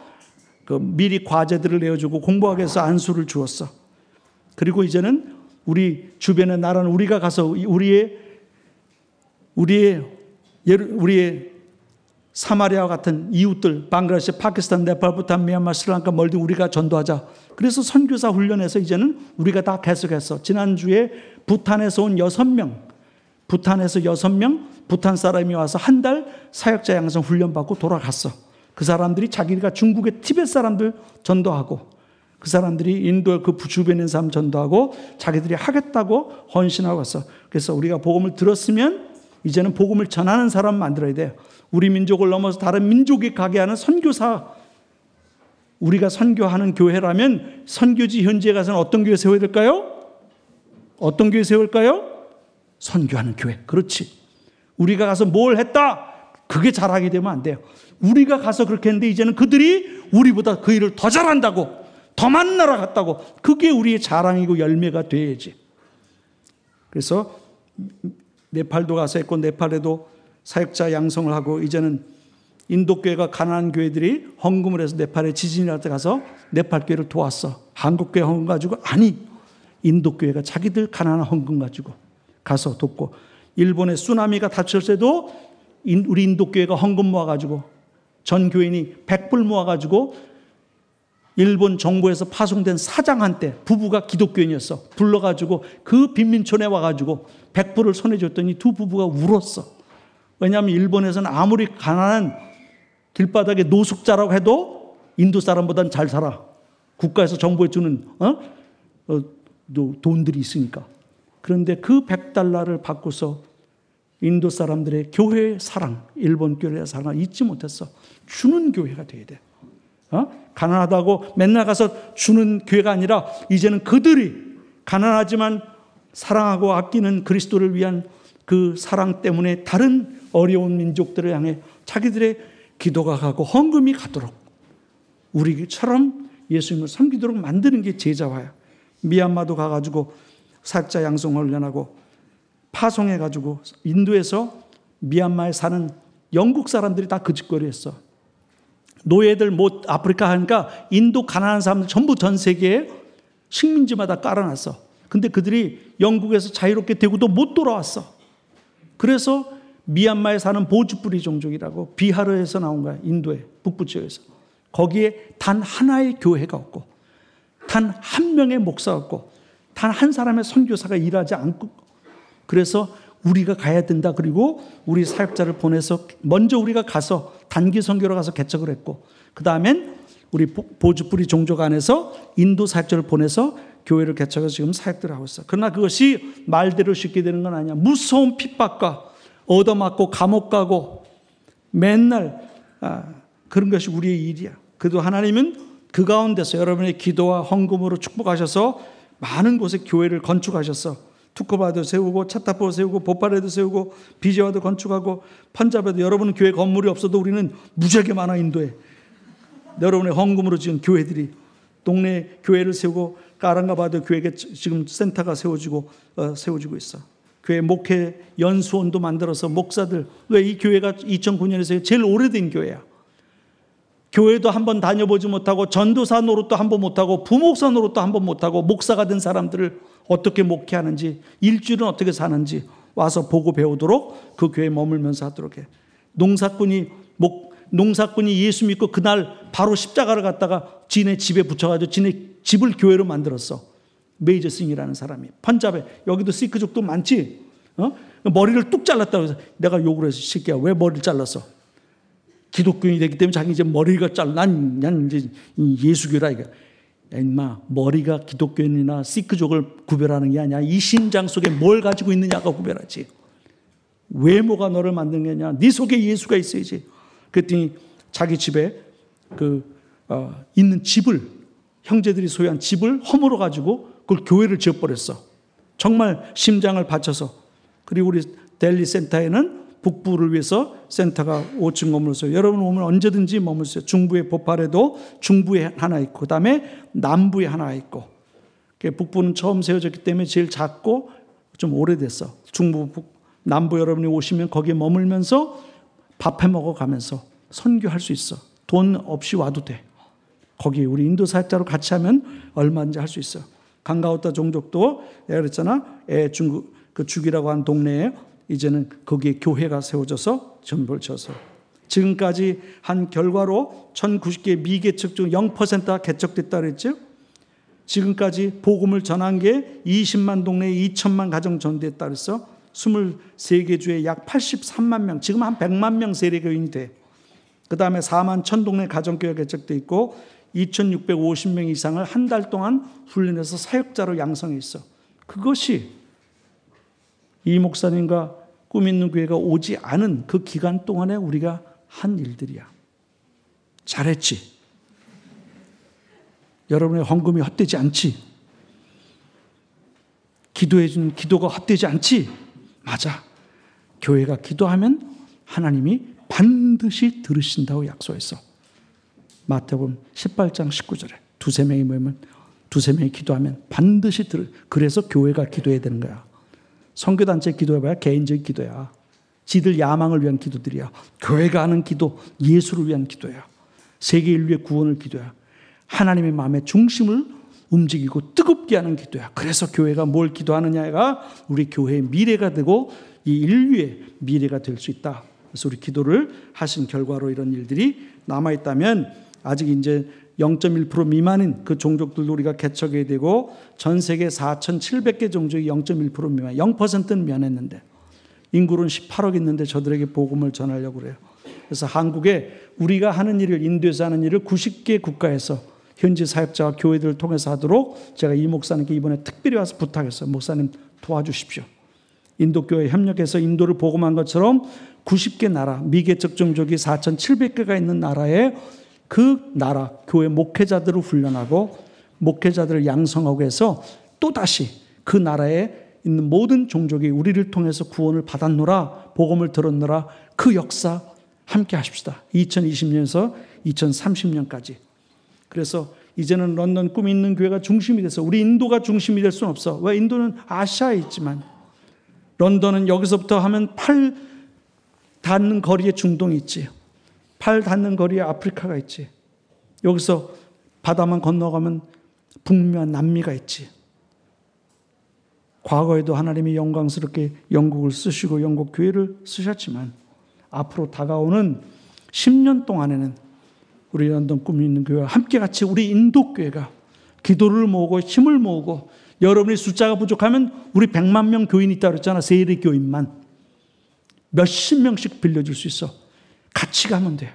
Speaker 1: 그 미리 과제들을 내어주고 공부하게 해서 안수를 주었어. 그리고 이제는 우리 주변의 나라는 우리가 가서 우리의 우리의 우리의 사마리아와 같은 이웃들, 방글라데시, 파키스탄, 네팔, 부탄, 미얀마, 스리랑카, 멀디 우리가 전도하자. 그래서 선교사 훈련에서 이제는 우리가 다 계속했어. 지난주에 부탄에서 온 여섯 명, 부탄에서 여섯 명, 부탄 사람이 와서 한 달 사역자 양성 훈련 받고 돌아갔어. 그 사람들이 자기가 중국의 티벳 사람들 전도하고 그 사람들이 인도 그 주변에 있는 사람 전도하고 자기들이 하겠다고 헌신하고 왔어. 그래서 우리가 복음을 들었으면 이제는 복음을 전하는 사람 만들어야 돼요. 우리 민족을 넘어서 다른 민족이 가게 하는 선교사 우리가 선교하는 교회라면 선교지 현지에 가서는 어떤 교회 세워야 될까요? 어떤 교회 세울까요? 선교하는 교회. 그렇지. 우리가 가서 뭘 했다? 그게 자랑이 되면 안 돼요. 우리가 가서 그렇게 했는데 이제는 그들이 우리보다 그 일을 더 잘한다고, 더 만나러 갔다고. 그게 우리의 자랑이고 열매가 돼야지. 그래서 네팔도 가서 했고, 네팔에도 사역자 양성을 하고 이제는 인도 교회가 가난한 교회들이 헌금을 해서 네팔에 지진이 날 때 가서 네팔 교회를 도왔어. 한국 교회 헌금 가지고 아니 인도 교회가 자기들 가난한 헌금 가지고 가서 돕고 일본의 쓰나미가 닥쳤을 때도 우리 인도 교회가 헌금 모아 가지고 전 교인이 100불 모아 가지고 일본 정부에서 파송된 사장한테 부부가 기독교인이었어. 불러 가지고 그 빈민촌에 와 가지고 100불을 손에 줬더니 두 부부가 울었어. 왜냐하면 일본에서는 아무리 가난한 길바닥에 노숙자라고 해도 인도 사람보다는 잘 살아. 국가에서 정부에 주는 어? 어, 돈들이 있으니까. 그런데 그 100달러를 받고서 인도 사람들의 교회 사랑, 일본 교회 사랑을 잊지 못했어. 주는 교회가 돼야 돼. 어? 가난하다고 맨날 가서 주는 교회가 아니라 이제는 그들이 가난하지만 사랑하고 아끼는 그리스도를 위한 그 사랑 때문에 다른 어려운 민족들을 향해 자기들의 기도가 가고 헌금이 가도록 우리처럼 예수님을 섬기도록 만드는 게 제자화야. 미얀마도 가가지고 사자 양성을 훈련하고 파송해가지고 인도에서 미얀마에 사는 영국 사람들이 다 그 짓거리 했어. 노예들 못 아프리카 하니까 인도 가난한 사람들 전부 전 세계에 식민지마다 깔아놨어. 근데 그들이 영국에서 자유롭게 되고도 못 돌아왔어. 그래서 미얀마에 사는 보주뿌리 종족이라고 비하르에서 나온 거야. 인도의 북부 지역에서. 거기에 단 하나의 교회가 없고 단 한 명의 목사가 없고 단 한 사람의 선교사가 일하지 않고 그래서 우리가 가야 된다. 그리고 우리 사역자를 보내서 먼저 우리가 가서 단기 선교로 가서 개척을 했고 그 다음엔 우리 보주뿌리 종족 안에서 인도 사역자를 보내서 교회를 개척해서 지금 사역들을 하고 있어. 그러나 그것이 말대로 쉽게 되는 건 아니야. 무서운 핍박과 얻어맞고 감옥 가고 맨날 아, 그런 것이 우리의 일이야. 그래도 하나님은 그 가운데서 여러분의 기도와 헌금으로 축복하셔서 많은 곳에 교회를 건축하셨어. 투코바도 세우고 차타포 세우고 보파레도 세우고 비제와도 건축하고 펀잡에도 여러분 교회 건물이 없어도 우리는 무지하게 많아 인도에 여러분의 헌금으로 지은 교회들이 동네 교회를 세우고 까랑가바도 교회가 지금 센터가 세워지고 어, 세워지고 있어. 교회 목회 연수원도 만들어서 목사들 왜 이 교회가 2009년에서 제일 오래된 교회야. 교회도 한 번 다녀보지 못하고 전도사 노릇도 한 번 못하고 부목사 노릇도 한 번 못하고 목사가 된 사람들을 어떻게 목회하는지 일주일은 어떻게 사는지 와서 보고 배우도록 그 교회에 머물면서 하도록 해. 농사꾼이 목 농사꾼이 예수 믿고 그날 바로 십자가를 갖다가 지네 집에 붙여가지고 지네 집을 교회로 만들었어. 메이저 싱이라는 사람이 펀잡에 여기도 시크족도 많지. 어? 머리를 뚝 잘랐다고 해서 내가 욕을 해서 새끼야 왜 머리를 잘랐어? 기독교인이 되기 때문에 자기 이제 머리가 잘라 난, 난 이제 예수교라 이거. 야, 임마, 머리가 기독교인이나 시크족을 구별하는 게 아니야. 이 심장 속에 뭘 가지고 있느냐가 구별하지. 외모가 너를 만든 게 아니야. 네 속에 예수가 있어야지. 그랬더니 자기 집에 그, 어, 있는 집을, 형제들이 소유한 집을 허물어 가지고 그걸 교회를 지어버렸어. 정말 심장을 바쳐서. 그리고 우리 델리 센터에는 북부를 위해서 센터가 5층 건물을 여러분 오면 언제든지 머물세요. 중부에 보팔에도 중부에 하나 있고, 그 다음에 남부에 하나 있고. 북부는 처음 세워졌기 때문에 제일 작고 좀 오래됐어. 중부, 북, 남부 여러분이 오시면 거기에 머물면서 밥해 먹어 가면서 선교할 수 있어. 돈 없이 와도 돼. 거기 우리 인도 사역자로 같이 하면 얼마인지 할 수 있어. 강가우타 종족도 내가 그랬잖아. 애 중국 그 죽이라고 한 동네에 이제는 거기에 교회가 세워져서 전부를 쳐서 지금까지 한 결과로 1090개 미개척 중 0%가 개척됐다 그랬죠? 지금까지 복음을 전한 게 20만 동네에 2천만 가정 전됐다 그래서 23개 주에 약 83만 명, 지금 한 100만 명 세례교인이 돼. 그 다음에 4만 천 동네 가정교회 개척돼 있고 2,650명 이상을 한 달 동안 훈련해서 사역자로 양성해 있어. 그것이 이 목사님과 꿈 있는 교회가 오지 않은 그 기간 동안에 우리가 한 일들이야. 잘했지. 여러분의 헌금이 헛되지 않지. 기도해준 기도가 헛되지 않지. 맞아. 교회가 기도하면 하나님이 반드시 들으신다고 약속했어. 마태복음 18장 19절에 두세 명이 모이면 두세 명이 기도하면 반드시 들 그래서 교회가 기도해야 되는 거야. 선교단체 기도해봐야 개인적 기도야. 지들 야망을 위한 기도들이야. 교회가 하는 기도, 예수를 위한 기도야. 세계 인류의 구원을 기도야. 하나님의 마음의 중심을 움직이고 뜨겁게 하는 기도야. 그래서 교회가 뭘 기도하느냐가 우리 교회의 미래가 되고 이 인류의 미래가 될 수 있다. 그래서 우리 기도를 하신 결과로 이런 일들이 남아있다면 아직 이제 0.1% 미만인 그 종족들도 우리가 개척해야 되고 전 세계 4,700개 종족이 0.1% 미만, 0%는 면했는데 인구는 18억 있는데 저들에게 복음을 전하려고 그래요. 그래서 한국에 우리가 하는 일을 인도에서 하는 일을 90개 국가에서 현지 사역자와 교회들을 통해서 하도록 제가 이 목사님께 이번에 특별히 와서 부탁했어요. 목사님 도와주십시오. 인도 교회 협력해서 인도를 복음한 것처럼 90개 나라, 미개척 종족이 4,700개가 있는 나라에 그 나라 교회 목회자들을 훈련하고 목회자들을 양성하고 해서 또다시 그 나라에 있는 모든 종족이 우리를 통해서 구원을 받았노라 복음을 들었노라 그 역사 함께 하십시다. 2020년에서 2030년까지. 그래서 이제는 런던 꿈이 있는 교회가 중심이 돼서 우리 인도가 중심이 될 수는 없어. 왜 인도는 아시아에 있지만 런던은 여기서부터 하면 팔 닿는 거리에 중동이 있지. 팔 닿는 거리에 아프리카가 있지. 여기서 바다만 건너가면 북미와 남미가 있지. 과거에도 하나님이 영광스럽게 영국을 쓰시고 영국 교회를 쓰셨지만 앞으로 다가오는 10년 동안에는 우리 런던 꿈이 있는 교회와 함께 같이 우리 인도 교회가 기도를 모으고 힘을 모으고 여러분의 숫자가 부족하면 우리 100만 명 교인이 있다고 그랬잖아. 세례 교인만. 몇십 명씩 빌려줄 수 있어. 같이 가면 돼요.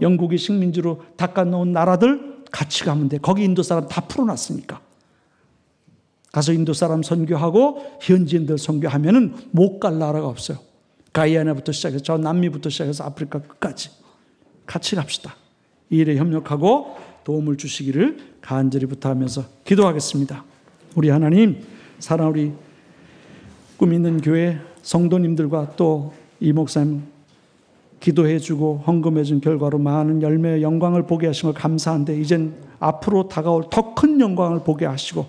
Speaker 1: 영국이 식민지로 닦아놓은 나라들 같이 가면 돼. 거기 인도 사람 다 풀어놨으니까. 가서 인도 사람 선교하고 현지인들 선교하면은 못 갈 나라가 없어요. 가이아나부터 시작해서 저 남미부터 시작해서 아프리카 끝까지 같이 갑시다. 이 일에 협력하고 도움을 주시기를 간절히 부탁하면서 기도하겠습니다. 우리 하나님, 사랑 우리 꿈 있는 교회 성도님들과 또 이 목사님 기도해주고 헌금해준 결과로 많은 열매의 영광을 보게 걸 감사한데 이젠 앞으로 다가올 더 큰 영광을 보게 하시고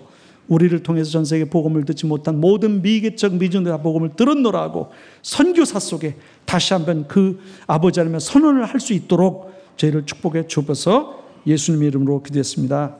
Speaker 1: 우리를 통해서 전 세계 복음을 듣지 못한 모든 미개적 미전들 복음을 들었노라 하고 선교사 속에 다시 한번 그 아버지 하나님의 선언을 할 수 있도록 저희를 축복해 주옵소서 예수님 이름으로 기도했습니다.